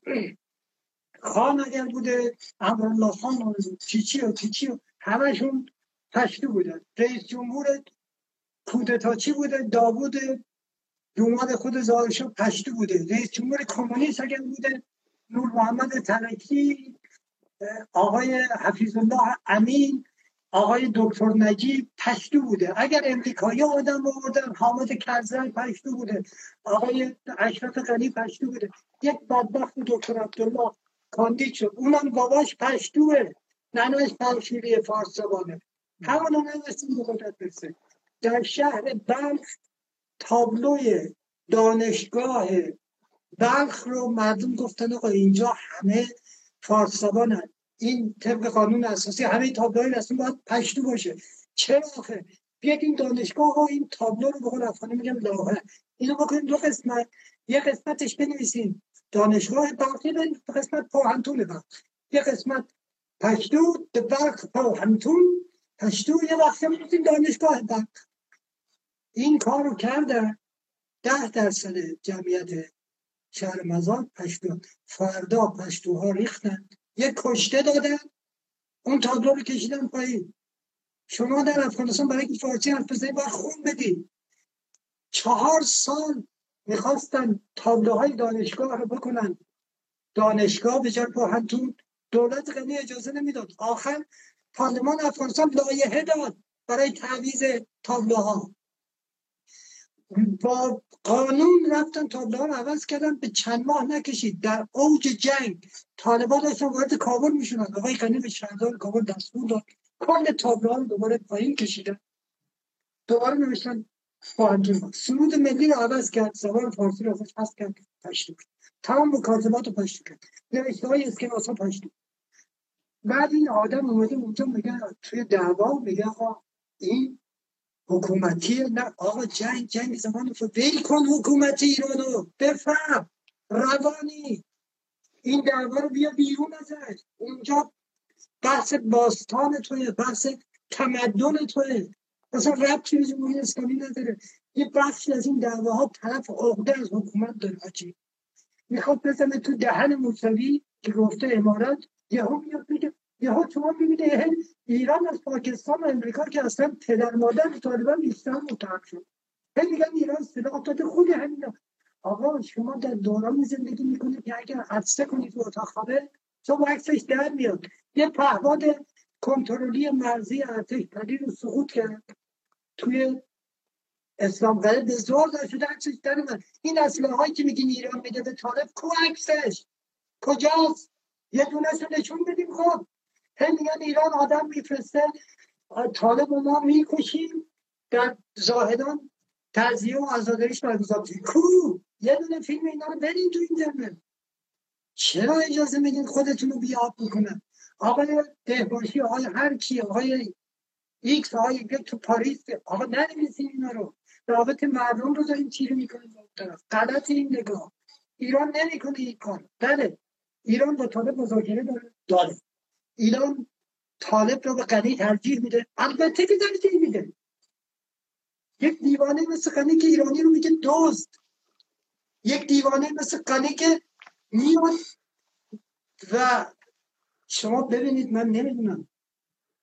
خان اگر بوده امرالله خان و چیچی و چیچی و همشون پشتو بودن رئیس جمهور کودتاچی بوده؟ داوود دوماد خود ظاهرشاه پشتو بوده. رئیس جمهور کمونیست اگر بوده. نور محمد ترکی آقای حفیظ الله امین آقای دکتر نجیب پشتو بوده. اگر امریکایی آدم آوردن حامد کرزی پشتو بوده. آقای اشرف غنی پشتو بوده. یک بدبخت دکتر عبدالله کاندید شد. اونم باباش پشتوه. ننش پنشیری فارس زبانه. همون نرسیم به قدرت برسه. در شهر بلخ تابلوی دانشگاه بلخ رو مردم گفتن آقا اینجا همه فارس زبانن این طبق قانون اساسی همه تابلوهای رسمی باید پشتو باشه. چرا آخه؟ بیاید این دانشگاه ها این تابلو رو بخون افغانی میگم لاغه اینو بکنیم دو قسمت. یه قسمتش بنویسیم دانشگاه دو قسمت پاهنتون بلخ یه قسمت پشتو برق پاهنتون. پشتو یه وقت بنویسیم دانشگاه برق این کار رو کردن ده درصد جمعیت شهر مزار پشتو. فردا پشتوها ریختن. یک کشته دادن. اون تابلو رو کشیدن پایین. شما در افغانستان برای که فارسی حرف بزنید باید خون بدید چهار سال می‌خواستن تابلوهای دانشگاه رو بکنن. دانشگاه به جای دولت غنی اجازه نمی‌داد. آخر پارلمان افغانستان لایحه داد برای تعویض تابلوها. با قانون رفتن تابلوها رو عوض کردن به چند ماه نکشید. در اوج جنگ طالبان داشتن وارد کابل میشونن آقای غنی به شهردار کابل دستور داد. کل تابلوها رو دوباره پایین کشیدن. دوباره نوشتن فاهمتون سرود ملی رو عوض کرد. زبان فارسی رو ازش حذف کرد. پشتو تمام مکاتبات رو پشتو کرد نوشته های اسکناس ها پشتو بعد این آدم اومده اونجا میگه توی دعوا میگه آقا این حکومتی نه آقا جنگ جنگ زمان ول کن حکومتی ایرانو بفهم روانی. این دعوا رو بیا بیرون ازش. اونجا بحث باستان توی بحث تمدن توی اصلا ربطی به جمهوری اسلامی نداره. یه بخشی از این دعواها طرف عقده از حکومت داره می‌خواد بزنه تو دهن موسوی که گفته امارت یهو میاد بگه یهو شما می‌بینه ایران از پاکستان و امریکا که اصلا پدر مادر طالبان بیشتر متحق شد. هی میگن ایران سلاح داده خود همینا آقا شما در دوران زندگی می‌کنید که اگر عدسه کنید تو اتاق خوابه تو عکسش در میاد. یه پهباد کنترلی مرزی ارتش پدی رو سقوط کرد. توی اسلام قلب به زور داشت شده عکسش در من این اسلحه هایی که میگین ایران میده به طالب کو عکسش؟ کجاست؟ یه دونه نشون بدیم خب. هی میگن ایران آدم میفرسته. طالب ما می‌کشیم. در زاهدان تزیه و ازاداریش برگزار کو؟ یه دونه فیلم اینا رو برین تو اینترنت. چرا اجازه میدین خودتون رو بیاب بکنن؟ آقای دهباشی آقای هر کی آقای X آقای تو پاریس. آقا ننویسین اینا رو. روابط مردم رو داریم تیره می‌کنیم طرف. غلط این نگاه. ایران نمی‌کنه این کار. بله. ایران با طالب مذاکره داره. ایران طالب رو به غنی ترجیح میده. البته که ترجیح میده. یک دیوانه مثل غنی که ایرانی رو میگه دوست یک دیوانه مثل غنی که میاد و شما ببینید من نمی‌دونم.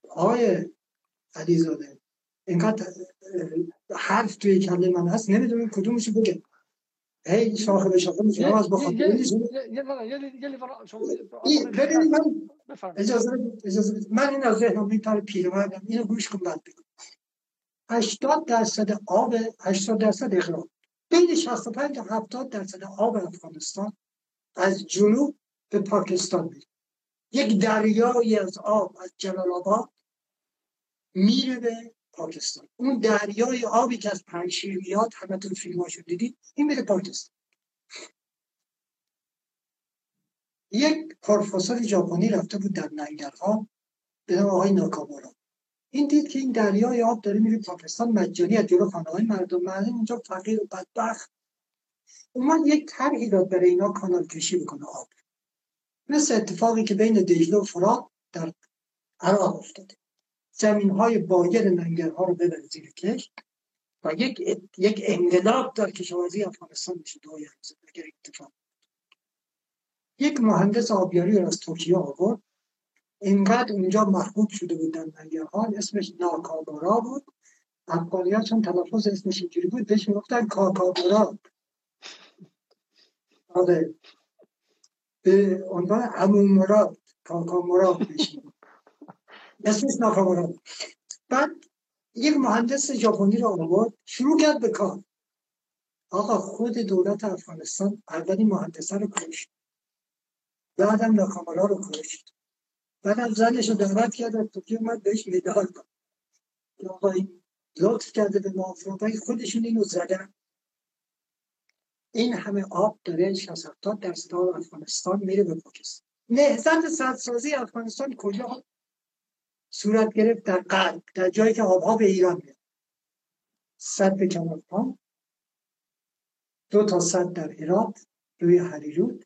آقای علیزاده اینقدر حرف توی کله من هست. نمی‌دونم کدومشو بگه هی شاخه به شاخه میشه. از بخاطر ببینید. من اجازه اجازه من این از ذهنم میپره پیرمردم اینو گوش کن بعد بگم 80 درصد آب 80 درصد اقرام بین 65 تا 70 درصد آب افغانستان از جنوب به پاکستان میره. یک دریایی از آب از جلال آباد میره به پاکستان. اون دریای آبی که از پنشیر میاد همه تو فیلم هاشو دیدید این میره پاکستان. یک پروفسور ژاپنی رفته بود در ننگرها به نام آقای ناکامورا. این دید که این دریای آب داره میره پاکستان مجانی از جلو خانه های مردم مردم اونجا فقیر و بدبخت. اومد یک طرحی داد برای اینا کانال کشی بکنه آب. مثل اتفاقی که بین دجله و فرات در عراق افتاده. زمین های بایر ننگرها رو ببره زیر کش و یک یک انقلاب در کشاورزی افغانستان میشه دو اگر اتفاق یک مهندس آبیاری رو از ترکیه آورد. اینقدر اونجا محبوب شده بود در ننگرها اسمش ناکابارا بود. افغانی چون تلفظ اسمش اینجوری بود بهش می‌گفتن کاکابارا آره. به عنوان امون مراد کاکا مراد بشیم اسمش ناکامورا بعد یک مهندس ژاپنی رو آورد شروع کرد به کار. آقا خود دولت افغانستان اولین مهندسه رو کشت. بعدم ناکامورا رو کشت. بعدم زنش رو دعوت کرد از توکی اومد بهش مدال داد آقا این لطف کرده به موافقای خودشون اینو زدن. این همه آب داره 60 درصد افغانستان میره به پاکستان. نهزت سدسازی افغانستان کجا؟ صورت گرفت در قلب در جایی که آبها به ایران میاد. صد کمال دو تا صد در هرات روی هریرود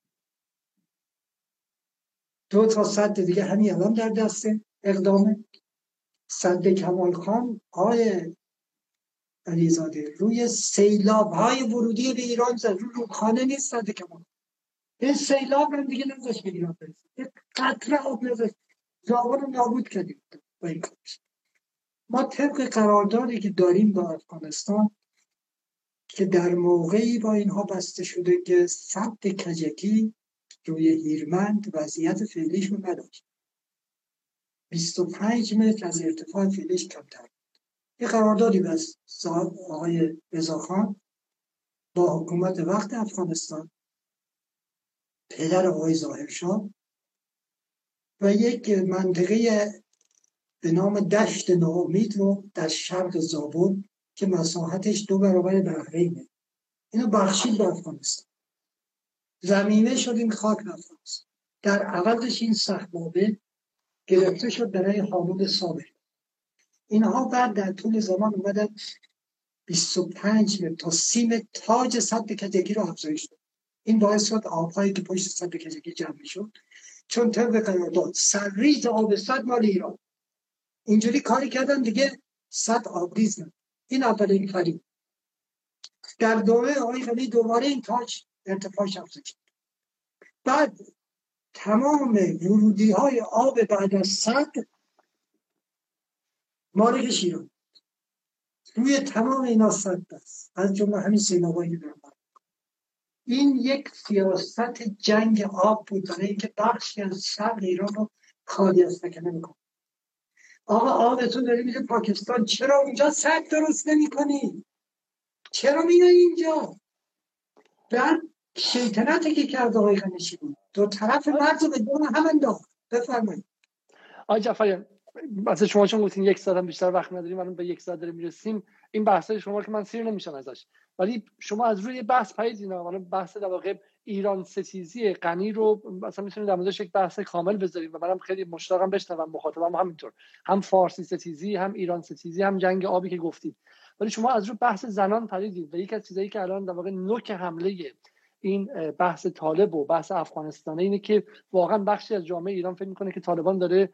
دو تا صد دیگه همین الان در دست اقدامه صد کمال خان آقای علیزاده روی سیلاب های ورودی به ایران زد. رو رودخانه نیست صد کمال. این سیلاب هم دیگه نزاش به ایران برسه. یک قطره آب نزاش زاغان رو نابود کردیم با این ما طبق قراردادی که داریم با افغانستان که در موقعی با اینها بسته شده که صد کجکی روی هیرمند وضعیت فعلیش رو نداشت 25 متر از ارتفاع فعلیش کمتر یه قراردادی بس آقای رضاخان با حکومت وقت افغانستان پدر آقای ظاهرشاه و یک منطقه به نام دشت ناامید رو در شرق زابون که مساحتش دو برابر بحرینه اینو بخشید به افغانستان. زمینه شد این خاک افغانستان. در عوضش این صحبابه گرفته شد برای حامود صابر. اینها بعد در طول زمان اومدن 25 متر تا سیم تاج صد کجگی رو افزایش داد. این باعث شد آبهایی که پشت صد کجگی جمع شد چون طبق قرارداد سرریز آب صد مال ایران. اینجوری کاری کردن دیگه صد آبریز نه. این اولین کاری. در دوره آقای خلی دوباره این تاج ارتفاعش افزایش بعد تمام ورودی های آب بعد از صد مارک شیران روی تمام اینا صد است. از جمله همین سیلابایی که این یک سیاست جنگ آب بود. برای اینکه بخشی از شرق ایران رو خالی از سکنه می‌کنه آقا آبتون داری میده پاکستان چرا اونجا سد درست نمی کنی؟ چرا میای اینجا؟ بعد شیطنتی که کرد آقای بود دو طرف مرز به دون هم انداخت. بفرمایید. آقای جعفری مثلا شما چون گفتین یک ساعت بیشتر وقت نداریم الان به یک ساعت داریم می‌رسیم. این بحثای شما که من سیر نمیشم ازش. ولی شما از روی بحث پایید اینا بحث در واقع ایران ستیزی غنی رو مثلا می‌تونید در موردش یک بحث کامل بذاریم و منم خیلی مشتاقم بشنوم مخاطبم همینطور. هم فارسی ستیزی هم ایران ستیزی هم جنگ آبی که گفتید. ولی شما از روی بحث زنان پریدید و یک از چیزایی که الان در واقع نوک حمله این بحث طالب و بحث افغانستانه اینه که واقعا بخشی از جامعه ایران فکر می‌کنه که طالبان داره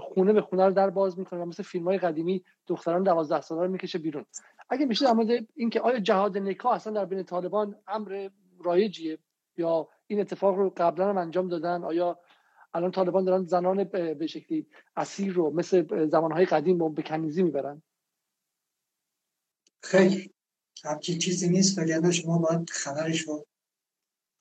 خونه به خونه رو در باز می‌کنه و مثل فیلم های قدیمی دختران دوازده ساله رو می‌کشه بیرون. اگه میشه در مورد اینکه آیا جهاد نکاح اصلا در بین طالبان امر رایجیه یا این اتفاق رو قبلا هم انجام دادن آیا الان طالبان دارن زنان به شکلی اسیر رو مثل زمانهای قدیم رو به کنیزی می‌برن؟ خیلی. همچین چیزی نیست ولی شما باید خبرش رو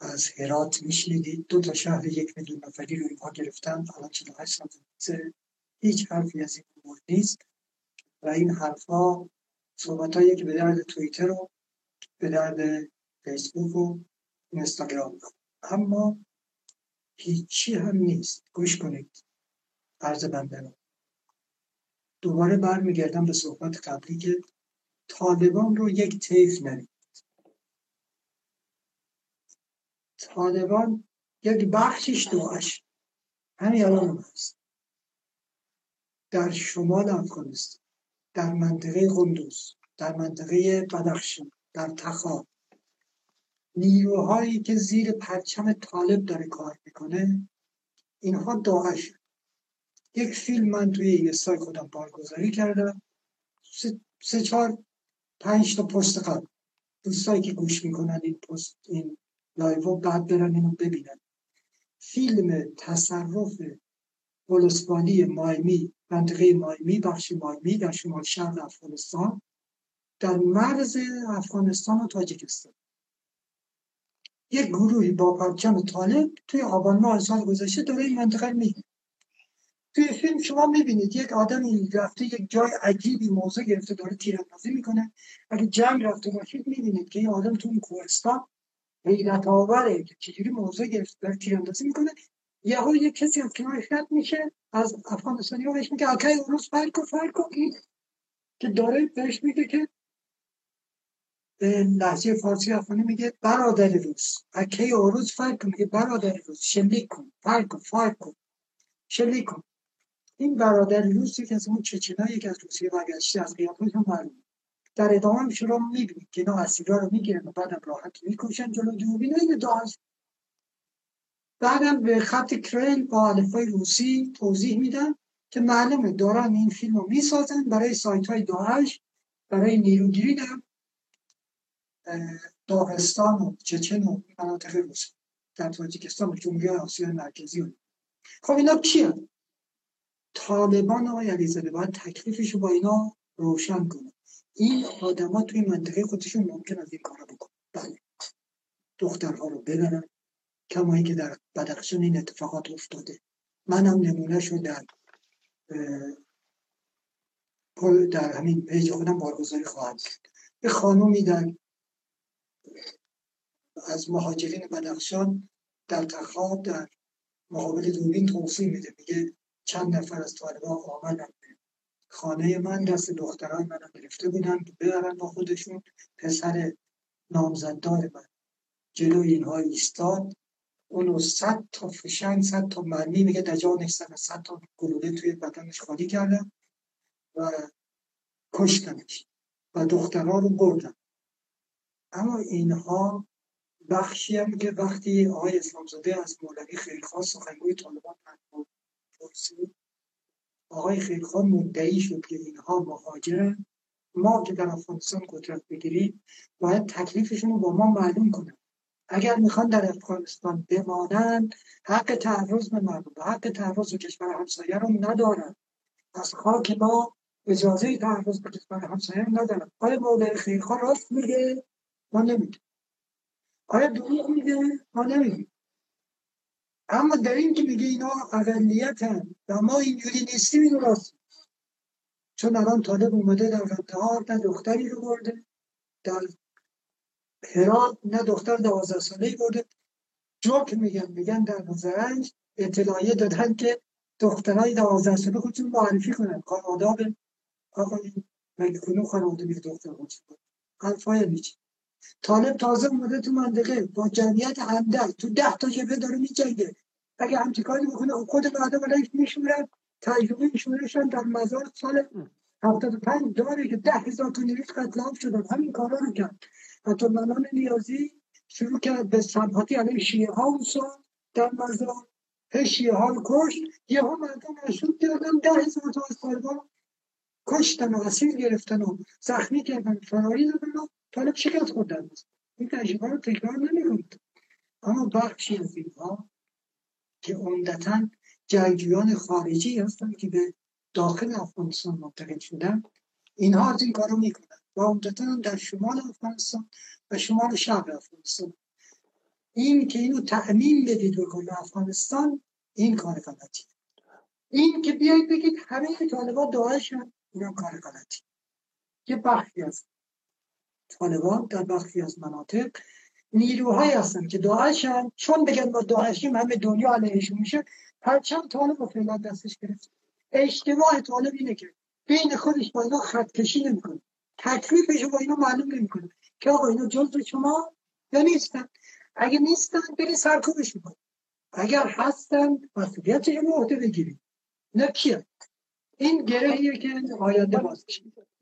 از هرات میشنیدید. دو تا شهر یک میلیون نفری رو اینها گرفتن. الان 48 سال هیچ حرفی از این امور نیست. و این حرفها صحبت هایی که به درد توییتر رو به درد فیسبوک و اینستاگرام اما هیچی هم نیست. گوش کنید. عرض بنده رو. دوباره برمیگردم به صحبت قبلی که طالبان رو یک طیف نرید. طالبان یک بخشش داعش همین الان هست. در شمال افغانستان در منطقه قندوز در منطقه بدخشان در تخار. نیروهایی که زیر پرچم طالب داره کار می‌کنه اینها داعش یک فیلم من توی این سای خودم بارگذاری کردم. سه, چهار پنج تا پست قبل. دوستایی که گوش می‌کنن این پست این لایو بعد برن اینو ببینن. فیلم تصرف ولسوالی مایمی منطقه مایمی بخش مایمی در شمال شرق افغانستان در مرز افغانستان و تاجیکستان. یک گروهی با پرچم طالب توی آبان ماه سال گذشته داره این منطقه میگه توی فیلم شما می‌بینید یک آدمی رفته یک جای عجیبی موضع گرفته داره تیراندازی می‌کنه. اگه جنگ رفته باشید می‌بینید که این آدم تو این کوهستان حیرت آوره که چجوری موضوع داره تیراندازی می‌کنه. یهو یک کسی کنار خط میشه از افغانستانی ها بهش میگه اکی روز فرق فرق این که داره بهش میگه که لحظه فارسی افغانی میگه برادر روز. اکی روز فرق میگه برادر روز شلیک کن فرق کن فرق کن شلیک کن. این برادر روز که از اون چچنایی که از روسیه برگشته از قیافه هم معلوم در ادامه شما می‌بینید که اینا اسیرا رو می‌گیرن و بعدم راحت می‌کشن جلو دوربین این داعش بعدم به خط کرل با الفای روسی توضیح میدن که معلومه دارن این فیلم رو می‌سازن برای سایت های داعش برای نیروگیری در داغستان و چچن و مناطق روسی در تاجیکستان و جمهوری آسیا مرکزی خب اینا کیه طالبان آقای علیزاده باید تکلیفش رو با اینا روشن کنه. این آدما توی منطقه خودشون ممکن از این کارا بکن بله. دخترها رو ببرن کمایی که در بدخشان این اتفاقات افتاده. منم نمونه شو در در همین پیج خودم بارگذاری خواهم کرد. به خانومی در از مهاجرین بدخشان در تخاب در مقابل دوربین توصیح میده. میگه چند نفر از طالبان آمدن. خانه من دست دختران منو گرفته بودن ببرن با خودشون. پسر نامزددار من جلوی اینها ایستاد. اونو صد تا فشنگ صد تا مرمی میگه در جانش صد تا گلوله توی بدنش خالی کردن و کشتنش و دخترها رو بردن. اما اینها بخشی هم که وقتی آقای اسلامزاده از مولوی خیرخواه سخنگوی طالبان پرسید آقای خیرخواه مدعی شد که اینها مهاجرن ما که در افغانستان قدرت بگیریم باید تکلیفشون رو با ما معلوم کنن. اگر می‌خوان در افغانستان بمانند حق تعرض به مردم حق تعرض به کشور همسایه رو ندارن. از خاک ما اجازه تعرض به کشور همسایه رو ندارن. آیا مولای خیرخواه راست میگه؟ ما نمیگه آیا دروغ میگه؟ ما نمیگه اما در این که میگه اینا اقلیت هم و ما اینجوری نیستیم اینو راست. چون الان طالب اومده در رندهار نه دختری رو برده در هرات نه دختر دوازده ساله برده. جوک میگن میگن در زرنج اطلاعیه دادن که دخترای دوازده ساله خودشون معرفی کنن. خانواده آقا این مگه کنون خانواده میگه دختر خودشون. حرفای میچی طالب تازه اومده تو منطقه با جمعیت اندک تو ده تا جبه داره میجنگه. اگه همچی کاری بکنه خود مردم علیش میشورن تجربه میشورشن در مزار سال 75 داره که ده هزار تا نیروش قتل شدن همین کارا رو کرد. حتی منان نیازی شروع کرد به سمپاتی علیه شیعه ها و در مزار. شیعه ها رو کشت. یه ها مردم مشروط کردن ده هزار تا از کشتن و اسیر گرفتن و زخمی کردن. فراری دادن و طالب شکست خوردن این تجربه رو تکرار نمی اما بخشی از اینها که عمدتا جنگجویان خارجی هستند که به داخل افغانستان منتقل شدن اینها از این کارو می‌کنن و عمدتا در شمال افغانستان و شمال شرق افغانستان. این که اینو تعمین بدید به کل افغانستان این کار غلطی این که بیایید بگید همه طالبان داعش اینا کار غلطی یه بخشی طالبان در بخشی از مناطق نیروهایی هستن که داعش چون بگن با داعشیم همه دنیا علیهشون میشه پرچم طالب و فعلا دستش گرفت اجتماع طالب اینه که بین خودش با اینا خط کشی نمی‌کنه. تکلیفش با اینا معلوم نمی‌کنه که آقا اینا جزء شما یا نیستن. اگه نیستن بری سرکوبش می‌کنه اگر هستن مسئولیتش رو عهده بگیرید. نه کیه؟ این گرهیه که آینده باز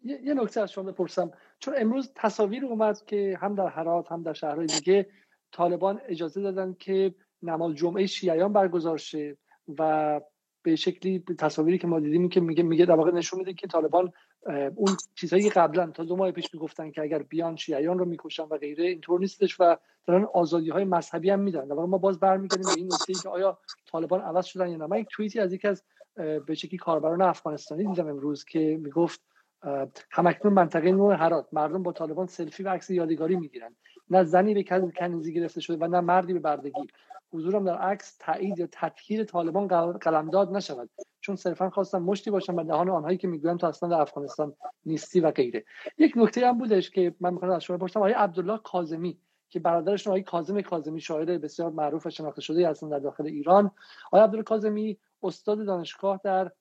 یه نکته از شما بپرسم. چون امروز تصاویر اومد که هم در هرات هم در شهرهای دیگه طالبان اجازه دادن که نماز جمعه شیعیان برگزار شه و به شکلی تصاویری که ما دیدیم که میگه میگه در واقع نشون میده که طالبان اون چیزهایی قبلا تا دو ماه پیش می‌گفتن که اگر بیان شیعیان رو می‌کشن و غیره اینطور نیستش و دارن آزادی های مذهبی هم میدن. در واقع ما باز برمیگردیم به این نکته که آیا طالبان عوض شدن یا نه. من یک توییتی از یکی از به شکلی کاربران افغانستانی دیدم امروز که می‌گفت همکنون منطقه نوع هرات مردم با طالبان سلفی و عکس یادگاری می‌گیرن. نه زنی به کنیزی گرفته شده و نه مردی به بردگی. حضورم در عکس تایید یا تطهیر طالبان قلمداد نشود. چون صرفا خواستم مشتی باشم و دهان آنهایی که می‌گویم تو اصلا در افغانستان نیستی و غیره. یک نکته هم بودش که من می‌خوام از شما بپرسم. آقای عبدالله کاظمی که برادرشون آقای کاظم کاظمی شاعر بسیار معروف و شناخته شده هستن در داخل ایران. آقای عبدالله کاظمی استاد دانشگاه در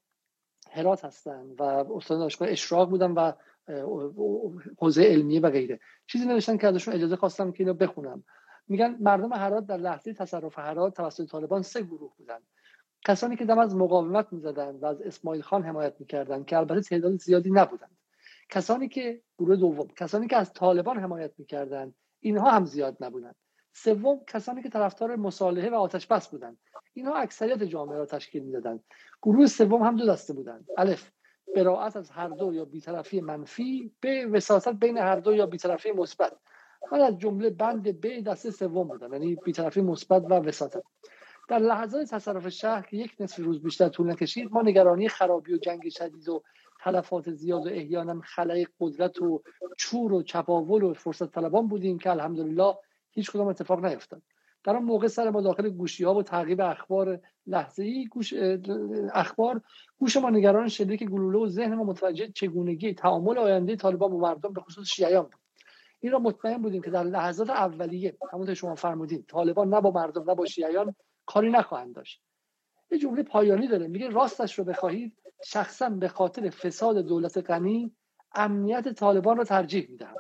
هرات هستند و استاد دانشگاه اشراق بودن و حوزه علمیه و غیره. چیزی نوشتن که ازشون اجازه خواستم که اینو بخونم. میگن مردم هرات در لحظه تصرف هرات توسط طالبان سه گروه بودند کسانی که دم از مقاومت می‌زدند و از اسماعیل خان حمایت می‌کردند که البته تعداد زیادی نبودند کسانی که گروه دوم کسانی که از طالبان حمایت می‌کردند اینها هم زیاد نبودند سوم کسانی که طرفدار مصالحه و آتش بس بودند اینها اکثریت جامعه را تشکیل می‌دادند گروه سوم هم دو دسته بودند الف براعت از هر دو یا بیطرفی منفی به وساست بین هر دو یا بیطرفی مثبت. من از جمله بند ب دسته سوم بودم یعنی بیطرفی مثبت و وساطت. در لحظات تصرف شهر که یک نصف روز بیشتر طول نکشید ما نگرانی خرابی و جنگ شدید و تلفات زیاد و احیانا خلای قدرت و چور و چپاول و فرصت طلبان بودیم که الحمدلله هیچ کدام اتفاق نیفتاد. در آن موقع سر ما داخل گوشی ها و تعقیب اخبار لحظه ای گوش اخبار. گوش ما نگران شلیک گلوله و ذهن ما متوجه چگونگی تعامل آینده طالبان با مردم به خصوص شیعیان بود. این را مطمئن بودیم که در لحظات اولیه همونطور شما فرمودین طالبان نه با مردم نه با شیعیان کاری نخواهند داشت. یه جمله پایانی داره. میگه راستش رو بخواهید شخصا به خاطر فساد دولت غنی امنیت طالبان رو ترجیح می‌دهم.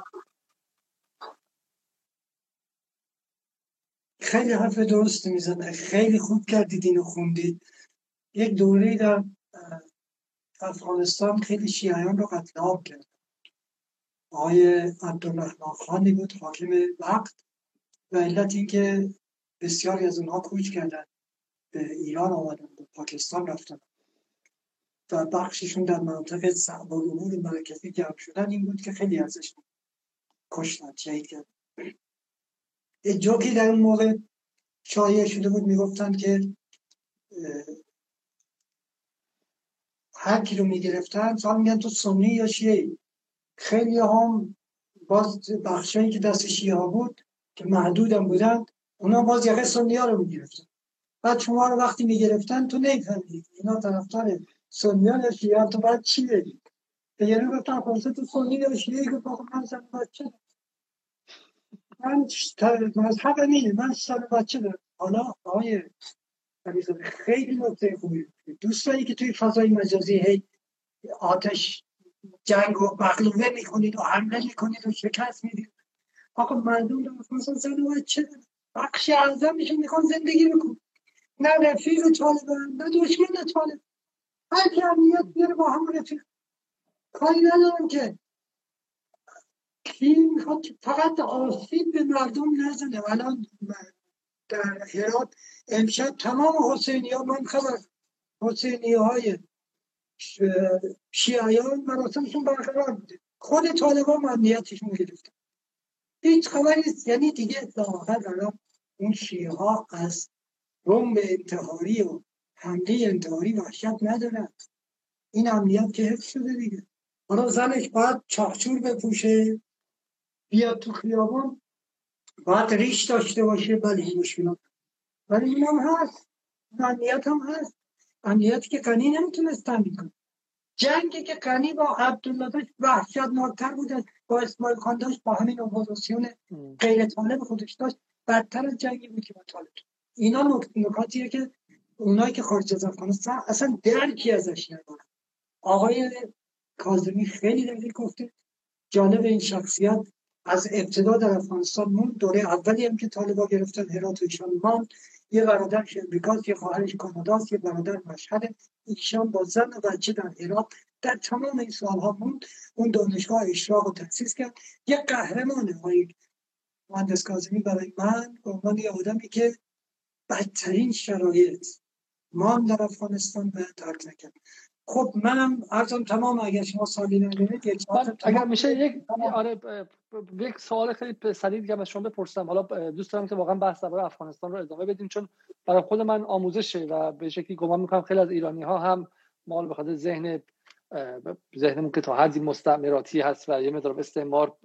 خیلی حرف درست می‌زنه خیلی خوب کردید اینو خوندید. یک دوره در افغانستان خیلی شیعیان رو قتل عام کرد. آقای عبدالرحمن خانی بود حاکم وقت. و علت اینکه بسیاری از اونها کوچ کردن. به ایران آمدن به پاکستان رفتن. و بخششون در مناطق صعب امور مرکزی جمع شدن. این بود که خیلی ازش کشتن شهید کردن. جوکی در اون موقع شایع شده بود می‌گفتند که هر کی رو می‌گرفتن سال میگن تو سنی یا شیعه خیلی هم باز بخشایی که دست شیعه ها بود که محدود هم بودن اونا باز یقه سنی ها رو می‌گرفتن. بعد شما رو وقتی می‌گرفتن تو نمی‌فهمید اینا طرفدار سنی ها یا شیعه تو بعد چی بدید به یعنی گفتن خلاصه تو سنی یا شیعه که من زن بچه من مذهب اینه من سر بچه دارم. حالا آقای خیلی نکته خوبی. دوست که توی فضای مجازی هی آتش جنگ و بغلوه می‌کنید و حمله می‌کنید و شکست می‌دید. آقا مردم رو مثلا زن و بچه بخش میشه می‌خوان زندگی بکن نه رفیق طالبان نه دشمن طالب. هر کی امنیت بیاره با هم رفیق. کاری ندارم که کی می‌خواد فقط آسیب به مردم نزنه. الان در هرات امشب تمام حسینی ها من خبر حسینی های شیعیان مراسمشون برقرار بوده. خود طالبان امنیتشون گرفتن هیچ خبری یعنی دیگه ظاهر الان اون شیعه ها از رنب انتحاری و حمله انتحاری وحشت ندارن. این امنیت که حفظ شده دیگه. حالا زنش باید چاخچور بپوشه. بیاد تو خیابان باید ریش داشته باشه بله مشکلات ولی این هم هست. امنیت هم هست. امنیتی که قنی نمی‌تونست تامین کنه جنگی که قنی با عبدالله داشت وحشتناکتر بوده با اسماعیل خان داشت با همین اپوزیسیون غیر طالب خودش داشت. بدتر از جنگی بود که با طالب. اینا نکاتیه که اونایی که خارج از افغانستان اصلا درکی ازش ندارن. آقای کاظمی خیلی دقیق گفته. جانب این شخصیت از ابتدا در افغانستان مون دوره اولی هم که طالبا گرفتن هرات و ایشان یه برادرش امریکاست یه خواهرش کاناداست یه برادر مشهد ایشان با زن و بچه در هرات. در تمام این سالها موند. اون دانشگاه اشراق رو تأسیس کرد. یه قهرمان های مهندس کاظمی برای من به عنوان یه آدمی که بدترین شرایط ما در افغانستان به ترک نکرد. خب منم ارزم تمام اگر شما سالی نمی‌دونید اگر میشه یک آره یک سوال خیلی سریع دیگه از شما بپرسم. حالا دوست دارم که واقعا بحث درباره افغانستان رو ادامه بدیم چون برای خود من آموزشه و به شکلی گمان می‌کنم خیلی از ایرانی ها هم مال به ذهن ذهنمون که تا حدی مستعمراتی هست و یه مقدار استعمار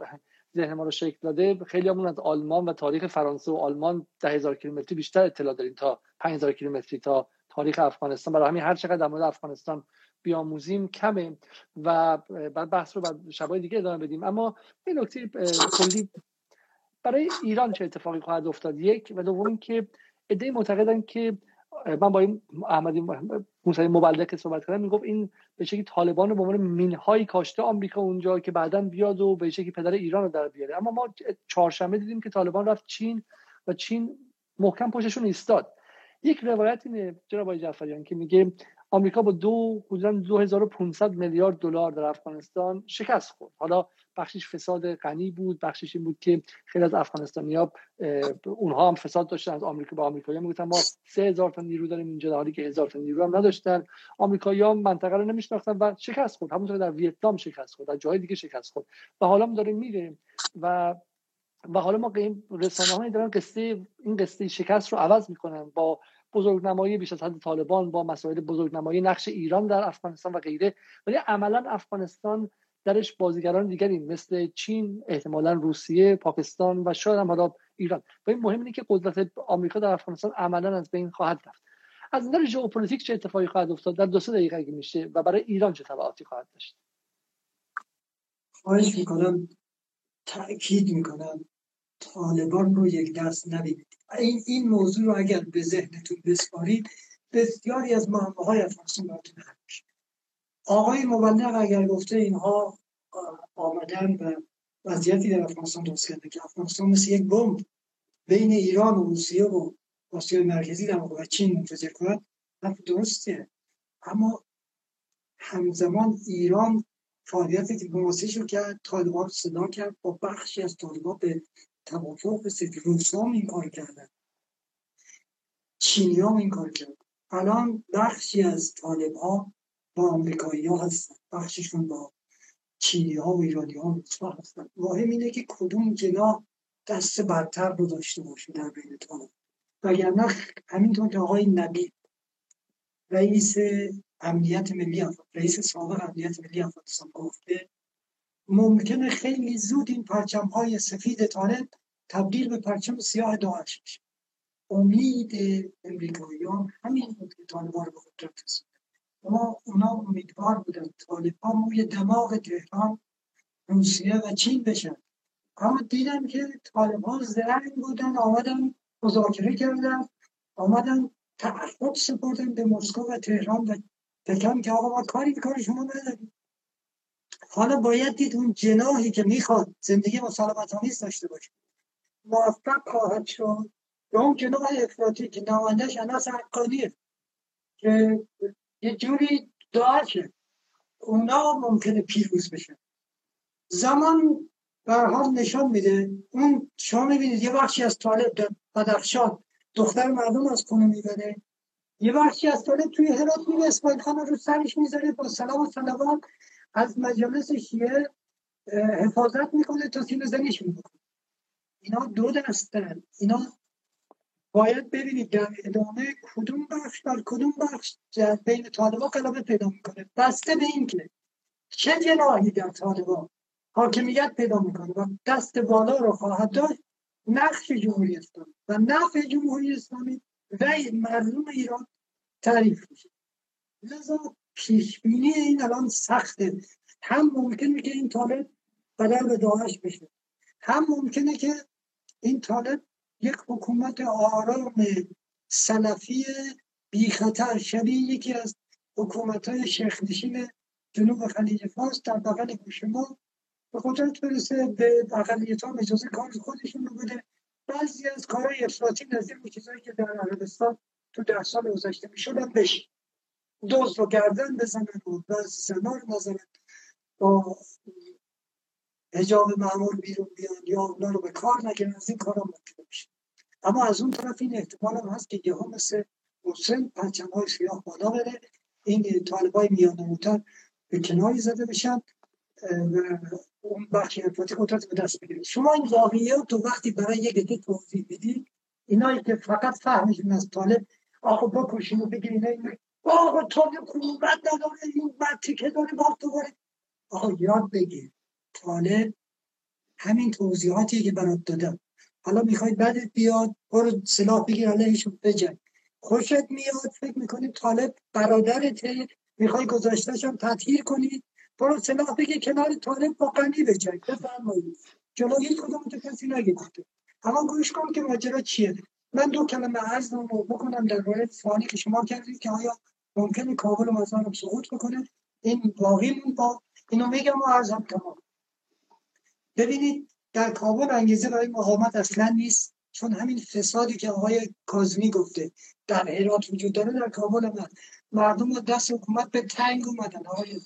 ذهن ما رو شکل داده. خیلی همون از آلمان و تاریخ فرانسه و آلمان ده هزار کیلومتری بیشتر اطلاع داریم تا 5000 کیلومتری تا تاریخ افغانستان. برای همین هر چقدر در مورد افغانستان بیاموزیم کمه و بعد بحث رو بعد شبای دیگه ادامه بدیم. اما این نکته کلی برای ایران چه اتفاقی خواهد افتاد؟ یک و دوم که ایده معتقدن که من با این احمدی موسوی مبلغ صحبت کردم می‌گفت این به شکلی طالبان رو به عنوان مینهای کاشته آمریکا اونجا که بعدا بیاد و به شکلی پدر ایران رو در بیاره. اما ما چهارشنبه دیدیم که طالبان رفت چین و چین محکم پشتشون ایستاد. یک روایت اینه جناب جعفریان که میگه آمریکا با دو حدودا 2500 میلیارد دلار در افغانستان شکست خورد. حالا بخشش فساد غنی بود بخشش این بود که خیلی از افغانستانیا اونها هم فساد داشتن از آمریکا به آمریکایی می‌گفتن ما 3000 تا نیرو داریم اینجا در حالی که 1000 تا نیرو هم نداشتن. آمریکایی‌ها منطقه رو نمیشناختن و شکست خورد. همونطور در ویتنام شکست خورد در جای دیگه شکست خورد. و حالا ما داریم میره و و حالا ما رسانه هایی دارن قصه این قصه شکست رو عوض می‌کنن با بزرگنمایی بیش از حد طالبان با مسائل بزرگنمایی نقش ایران در افغانستان و غیره. ولی عملا افغانستان درش بازیگران دیگری مثل چین احتمالا روسیه پاکستان و شاید هم حالا ایران. و این مهم اینه که قدرت آمریکا در افغانستان عملا از بین خواهد رفت. از نظر ژئوپلیتیک چه اتفاقی خواهد افتاد؟ در دو سه دقیقه اگه میشه و برای ایران چه تبعاتی خواهد داشت؟ خواهش می‌کنم تاکید می‌کنم. طالبان رو یک دست نبینید. این این موضوع رو اگر به ذهنتون بسپارید بسیاری از معمه های افغانستان براتون آقای مبلغ اگر گفته اینها آمدن و وضعیتی در افغانستان درست کرده که افغانستان مثل یک بمب بین ایران و روسیه و آسیای مرکزی در و چین منفجر کند حرف درسته. اما همزمان ایران فعالیت دیپلماسی رو کرد طالبان صدا کرد با بخشی از طالبان به توافق رسید روس هم این کار کردن. چینی هم این کار کردن. الان بخشی از طالب ها با آمریکایی ها هستن. بخششون با چینی ها و ایرانی ها هستن. مهم اینه که کدوم جناح دست برتر رو داشته باشه در بین طالب. وگرنه همینطور که آقای نبی رئیس امنیت ملی رئیس سابق امنیت ملی افغانستان گفته ممکنه خیلی زود این پرچم های سفید طالب تبدیل به پرچم سیاه داعش بشه امید امریکاییان همین بود که طالبان به قدرت اما اونا امیدوار بودن طالبان موی دماغ تهران روسیه و چین بشن. اما دیدن که طالبان زرنگ بودن آمدن مذاکره کردن آمدن تعهد سپردن به مسکو و تهران و پکن که آقا ما کاری به کار شما نداریم. حالا باید دید اون جناحی که می‌خواد زندگی مسالمت آمیز داشته باشه. موفق خواهد شد. به اون جناح افراطی که نمایندهش اناس حقانیه. که یه جوری داعشه اونا ممکنه پیروز بشن. زمان به حال نشان میده. اون شما می‌بینید یه بخشی از طالب در بدخشان دختر مردم از خونه می‌بره. یه بخشی از طالب توی هرات میره اسماعیل خان رو سرش می‌ذاره با سلام و سلامات از مجالس شیعه حفاظت می‌کنه تا سینه زنیش می‌کنه اینا دو دستن. اینا باید ببینید در ادامه کدوم بخش در کدوم بخش در بین طالبا قلبه پیدا می‌کنه. بسته به این که چه جناحی در طالبا حاکمیت پیدا می‌کنه و دست بالا رو خواهد داشت نقش جمهوری اسلامی. و نفع جمهوری اسلامی و مردم ایران تعریف میشه. لذا پیش بینی این الان سخته. هم ممکنه که این طالب بدل به داعش بشه. هم ممکنه که این طالب یک حکومت آرام سلفی بی خطر شبیه یکی از حکومت های شیخ نشین جنوب خلیج فارس در بغل گوش ما به قدرت برسه به اقلیت ها اجازه کار خودشون رو بده. بعضی از کارهای افراطی نظیر به چیزایی که در عربستان تو ده سال گذشته می‌شدن بشه. دوست رو گردن بزنن و بعضی زنان نزنن با هجاب معمول بیرون بیان یا اونا رو به کار نگیرن از این کارا ممکن میشه. اما از اون طرف این احتمال هم هست که یه هم مثل حسین پنچم های سیاه بالا بره. این طالب های میان به کناری زده بشن و اون بخشی افراطی قدرت به دست بگیرید شما این واقعیات تو وقتی برای یک عده توضیح بدید اینایی که فقط فهمشون از طالب آقا بکشین و بگیرین آقا طالب حکومت نداره این بعد که داره با تو آقا یاد بگیر. طالب همین توضیحاتی که برات دادم. حالا می‌خوای بعدت بیاد برو سلاح بگیر علیهشون بجنگ. خوشت میاد فکر می‌کنی طالب برادرته می‌خوای گذاشتهش هم تطهیر کنی؟ برو سلاح بگی کنار طالب با قنی بجنگ. بفرمایید. جلو هیچ کدوم تو کسی نگیدید اما گوش کن که ماجرا چیه. من دو کلمه عرض رو بکنم در مورد سوالی که شما کردید که آیا ممکنه کابل و مزارم سقوط بکنه. این باقی با اینو میگم و عرضم تمام. ببینید در کابل انگیزه برای مقاومت اصلا نیست چون همین فسادی که آقای کازمی گفته. در هرات وجود داره در کابل هم مردم دست حکومت به تنگ اومدن آقای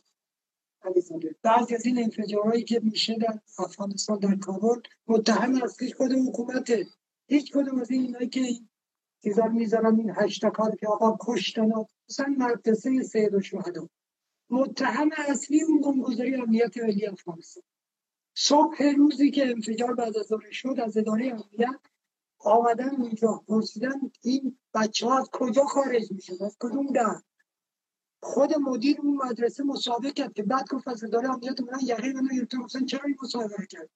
بعضی از این انفجارهایی که میشه در افغانستان در کابل متهم اصلیش خود حکومته. هیچ کدوم از این اینایی که چیزا می‌زنن این هشتکار که آقا کشتن و مثلا مدرسه سید و شهدا. متهم اصلی اون گمگذاری امنیت ملی افغانستان. صبح روزی که انفجار بعد از ظهر شد از اداره امنیت آمدن اونجا پرسیدن این بچه ها از کجا خارج میشن از کدوم در؟ خود مدیر اون مدرسه مسابقه کرد که بعد گفت از اداره امنیت من یقین من گرفتم چرا این مسابقه کرد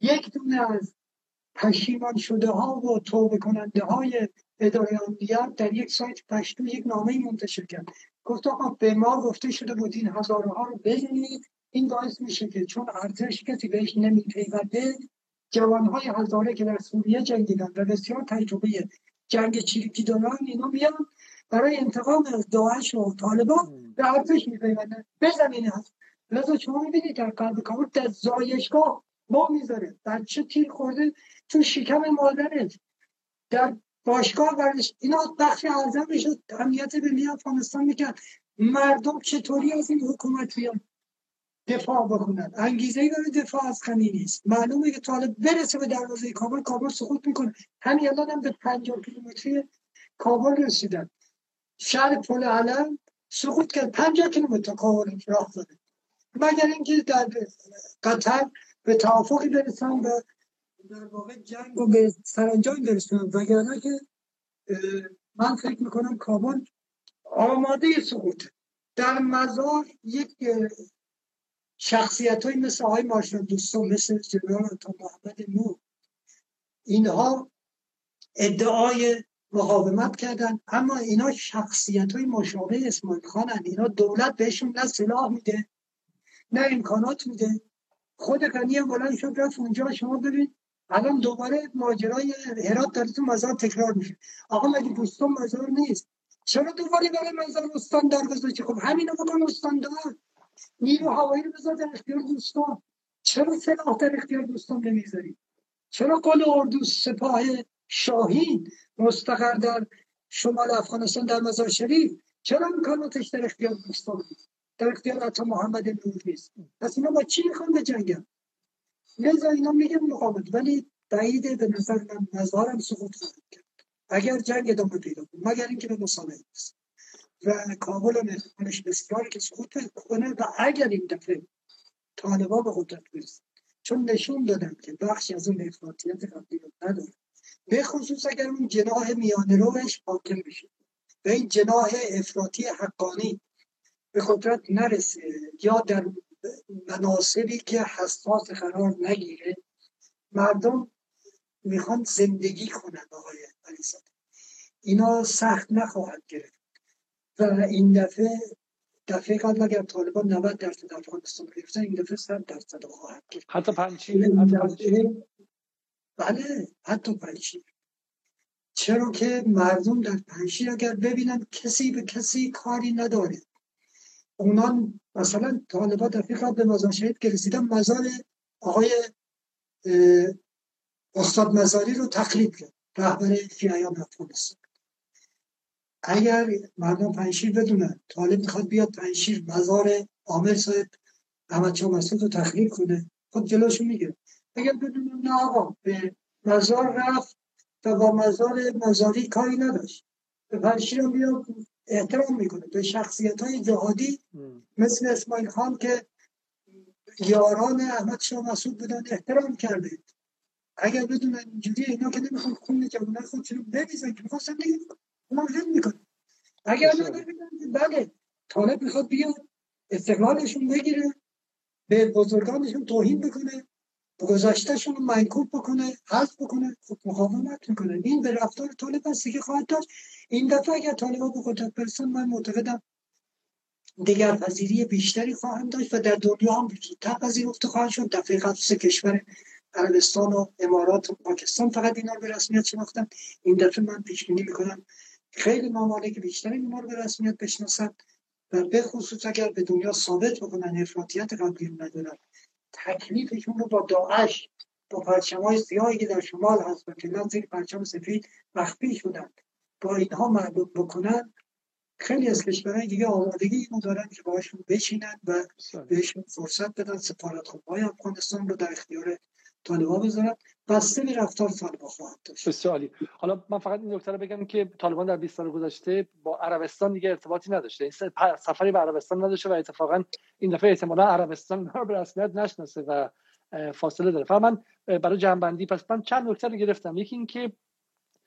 یک دونه از پشیمان شده ها و توبه کننده های اداره امنیت در یک سایت پشتو یک نامه منتشر کرد. گفت آقا به ما گفته شده بود این هزاره ها رو بزنید. این باعث میشه که چون ارتش کسی بهش نمیپیونده جوانهای هزاره که در سوریه جنگیدن و بسیار تجربه جنگ چریکی دارن اینا میان برای انتقام از داعش و طالبان به ارتش میپیوندن بزنین هست لذا شما می‌بینید در قلب کابل در زایشگاه ما می‌ذاره. بچه تیر خورده؟ تو شکم مادرش در باشگاه ورزش. اینا بخش اعظم می‌شد امنیت ملی افغانستان می‌کرد. مردم چطوری از این حکومت بیان دفاع بکنن؟ انگیزه ای برای دفاع از خمی نیست. معلومه که طالب برسه به دروازه کابل کابل سقوط می‌کنه. همین الان هم به 50 کیلومتری کابل رسیدن. شهر پل علم سقوط کرد. 50 کیلومتر کابل راه داره مگر اینکه در قطر به توافقی برسن و در واقع جنگ رو به سرانجام برسونن وگرنه که من فکر می‌کنم کابل آماده سقوط. در مزار یک شخصیت های مثل آقای مارشال دوستان مثل جنرال تا محمد نور اینها ادعای مقاومت کردن. اما اینا شخصیت های مشابه اسماعیل خانن. اینا دولت بهشون نه سلاح میده نه امکانات میده. خود غنی بلند شد رفت اونجا شما ببین الان دوباره ماجرای هرات در تو مزار تکرار میشه. آقا مگه دوستان مزار نیست؟ چرا دوباره برای مزار استان در گذاشته خب همینو بکن استان دار نیرو هوایی رو بذار در اختیار دوستان. چرا سلاح در اختیار دوستان نمی‌ذاری چرا قل اردو سپاه شاهین مستقر در شمال افغانستان در مزار شریف؟ چرا امکاناتش در اختیار دوستان در اختیار عطا محمد نور پس اینا با چی می‌خوان به جنگن لذا اینا میگن مقاومت ولی بعیده به نظر من مزارم سقوط خواهد کرد. اگر جنگ ادامه پیدا کنه مگر اینکه به مسابقه است و کابل هم احتمالش بسیاری که سقوط کنه و اگر این دفعه طالبا به قدرت برسه. چون نشون دادن که بخشی از اون افراطیت قبلی رو نداره. به خصوص اگر اون جناح میانه روش حاکم بشه. و این جناح افراطی حقانی به قدرت نرسه یا در مناسبی که حساس قرار نگیره مردم می‌خوان زندگی کنن آقای علیزاده. اینا سخت نخواهد گرفت و این دفعه دفعه قبل اگر طالبان 90 درصد افغانستان گرفتن این دفعه 100 درصد خواهد گرفت. حتی پنچیر بله حتی پنچیر چرا که مردم در پنشیر اگر ببینن کسی به کسی کاری نداره. اونان مثلا طالبا دفعه به مزار شهید که رسیدن مزار آقای استاد مزاری رو تقلید کرد. رهبر فیایان افغانستان اگر مردم پنشیر بدونن طالب می‌خواد بیاد پنشیر مزار عامر صاحب احمد شاه مسعود رو تخلیل کنه خود جلوشو میگه اگر بدونن نه آقا به مزار رفت و با مزار مزاری کاری نداشت. به پنشیر هم احترام می‌کنه. به شخصیت های جهادی مثل اسماعیل خان که یاران احمد شاه مسعود بودن احترام کرده. اگر بدونن اینجوری اینا که نمی‌خوان خون جوانه خودشون بریزن که می‌خواستن دیگه مهم می‌کنه اگر بله طالب می‌خواد بیاد استقلالشون بگیره به بزرگانشون توهین بکنه. گذاشتهشون رو منکوب بکنه حذف بکنه. خب مقاومت می‌کنه. این به رفتار طالب بستگی خواهد داشت. این دفعه اگر طالبا به قدرت برسن من معتقدم دیگر پذیری بیشتری خواهند داشت و در دنیا هم زودتر پذیرفته خواهند شد. دفعه قبل سه کشور عربستان و امارات و پاکستان فقط اینا رو به رسمیت شناختن این دفعه من پیش بینی می‌کنم. خیلی ممالک بیشتری اینا رو به رسمیت بشناسن و به خصوص اگر به دنیا ثابت بکنن افراطیت قبلی ندارن. تکلیفشون رو با داعش با پرچم های سیاهی که در شمال هست و که زیر پرچم سفید مخفی شدن. با اینها معلوم بکنن خیلی از کشورهای دیگه آمادگی اینو دارن که باهاشون بشینن و بهشون فرصت بدن سفارت های افغانستان رو در اختیار طالبان بذارن بسته به رفتار طالبان خواهد داشت. بسیار حالا من فقط این نکته رو بگم که طالبان در 20 سال گذشته با عربستان دیگه ارتباطی نداشته. این سفری به عربستان نداشته و اتفاقا این دفعه احتمالا عربستان [LAUGHS] رو به رسمیت نشناسه و فاصله داره. فقط من برای جنبندی پس من چند نکته رو گرفتم. یکی اینکه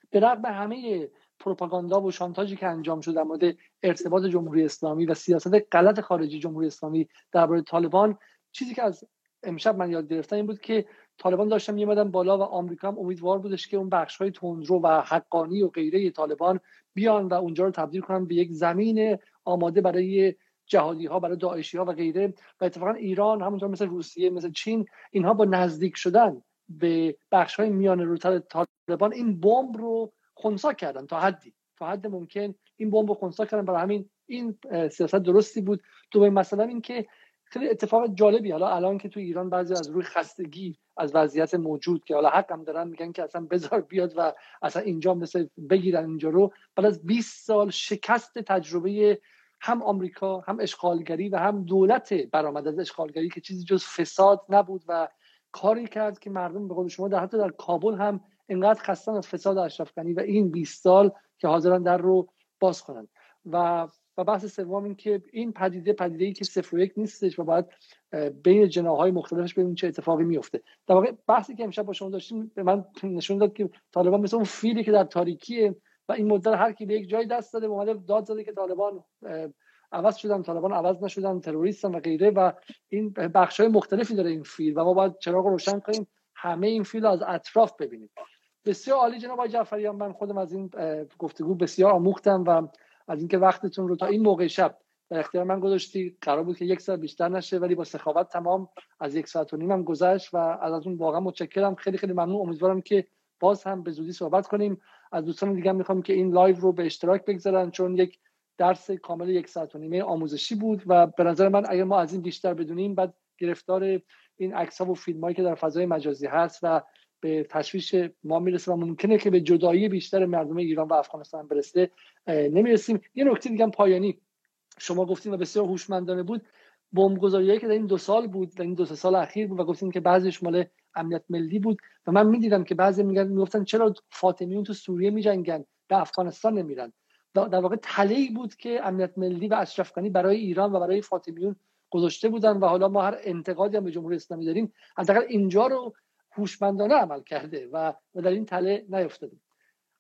به رغم همه پروپاگاندا و شانتاجی که انجام شد در مورد ارتباط جمهوری اسلامی و سیاست غلط خارجی جمهوری اسلامی درباره طالبان چیزی که از امشب من یاد گرفتم این بود که طالبان داشتن میومدن بالا و آمریکا هم امیدوار بودش که اون بخش های تندرو و حقانی و غیره طالبان بیان و اونجا رو تبدیل کنن به یک زمین آماده برای جهادی ها برای داعشی ها و غیره. و اتفاقا ایران همونطور مثل روسیه مثل چین اینها با نزدیک شدن به بخش های میان روتر طالبان این بمب رو خونسا کردن تا حدی. تا حد ممکن این بمب رو خونسا کردن. برای همین این سیاست درستی بود. دومین مثلا این که خیلی اتفاق جالبی. حالا الان که تو ایران بعضی از روی خستگی از وضعیت موجود که حالا حق هم دارن میگن که اصلا بذار بیاد و اصلا اینجا مثل بگیرن اینجا رو. بعد از 20 سال شکست تجربه هم آمریکا هم اشغالگری و هم دولت برآمد از اشغالگری که چیزی جز فساد نبود و کاری کرد که مردم به قول شما در حتی در کابل هم انقدر خستن از فساد اشرف و این 20 سال که حاضرن در رو باز کنن. و و بحث سوم این که این پدیده پدیده ای که صفر یک نیستش و باید بین جناهای مختلفش ببینیم چه اتفاقی میفته در واقع بحثی که امشب با شما داشتیم به من نشون داد که طالبان مثل اون فیلی که در تاریکیه و این مدت هر کی به یک جای دست داده اومده داد زده که طالبان عوض شدن طالبان عوض نشدن تروریستن و غیره و این بخش های مختلفی داره این فیل و ما باید چراغ روشن کنیم همه این فیل از اطراف ببینیم. بسیار عالی جناب آقای جعفریان من خودم از این گفتگو بسیار آموختم و از اینکه وقتتون رو تا این موقع شب در اختیار من گذاشتید. قرار بود که یک ساعت بیشتر نشه ولی با سخاوت تمام از یک ساعت و نیم هم گذشت و از اون واقعا متشکرم. خیلی خیلی ممنون. امیدوارم که باز هم به زودی صحبت کنیم. از دوستان دیگه می‌خوام که این لایو رو به اشتراک بگذارن چون یک درس کامل یک ساعت و نیمه آموزشی بود و به نظر من اگر ما از این بیشتر بدونیم بعد گرفتار این عکس ها و فیلم هایی که در فضای مجازی هست و به تشویش ما می‌رسه و ممکنه که به جدایی بیشتر مردم ایران و افغانستان برسه نمی‌رسیم. یه نکته دیگه پایانی. شما گفتیم و بسیار هوشمندانه بود. بمبگذاریایی که در این دو سال بود در این دو سال اخیر بود و گفتیم که بعضیش مال امنیت ملی بود و من می‌دیدم که بعضی میگن می‌گفتن چرا فاطمیون تو سوریه میجنگن به افغانستان نمیرن. در واقع تله بود که امنیت ملی و اشرف برای ایران و برای فاطمیون گذاشته بودن و حالا ما هر انتقادی هم به جمهوری اسلامی داریم حداقل اینجا رو هوشمندانه عمل کرده و در این تله نیفتادیم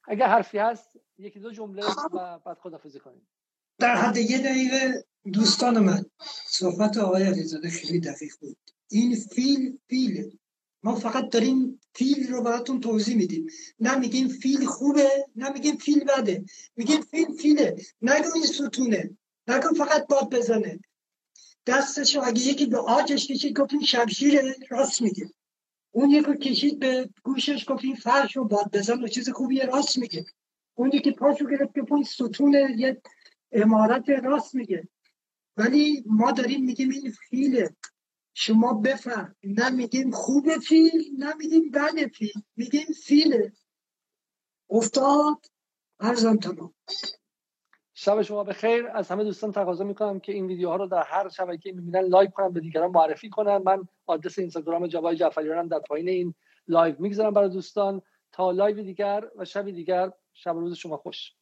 اگر حرفی هست یکی دو جمله و بعد خدافزی کنیم. در حد یه دقیقه دوستان من صحبت آقای علیزاده خیلی دقیق بود. این فیل فیله. ما فقط داریم فیل رو براتون توضیح میدیم. نه میگیم فیل خوبه نه میگیم فیل بده. میگیم فیل فیله. نگو این ستونه. نگو فقط باد بزنه. دستش اگه یکی به آجش کشید گفتیم شمشیر راست میگه. اون یکی کشید به گوشش گفت این فرش رو باد بزن و چیز خوبی راست میگه. اون یکی پاشو گرفت که پون ستون یه امارت راست میگه. ولی ما داریم میگیم این فیله. شما بفهم. نه میگیم خوب فیل نه میگیم بد فیل میگیم فیله. افتاد. عرضم تمام. شب شما به خیر از همه دوستان تقاضا می‌کنم که این ویدیوها رو در هر شبکه می‌بینن لایک کنن به دیگران معرفی کنن. من آدرس اینستاگرام جوای جعفریان در پایین این live می‌گذارم برای دوستان. تا live دیگر و شب دیگر شب روز شما خوش.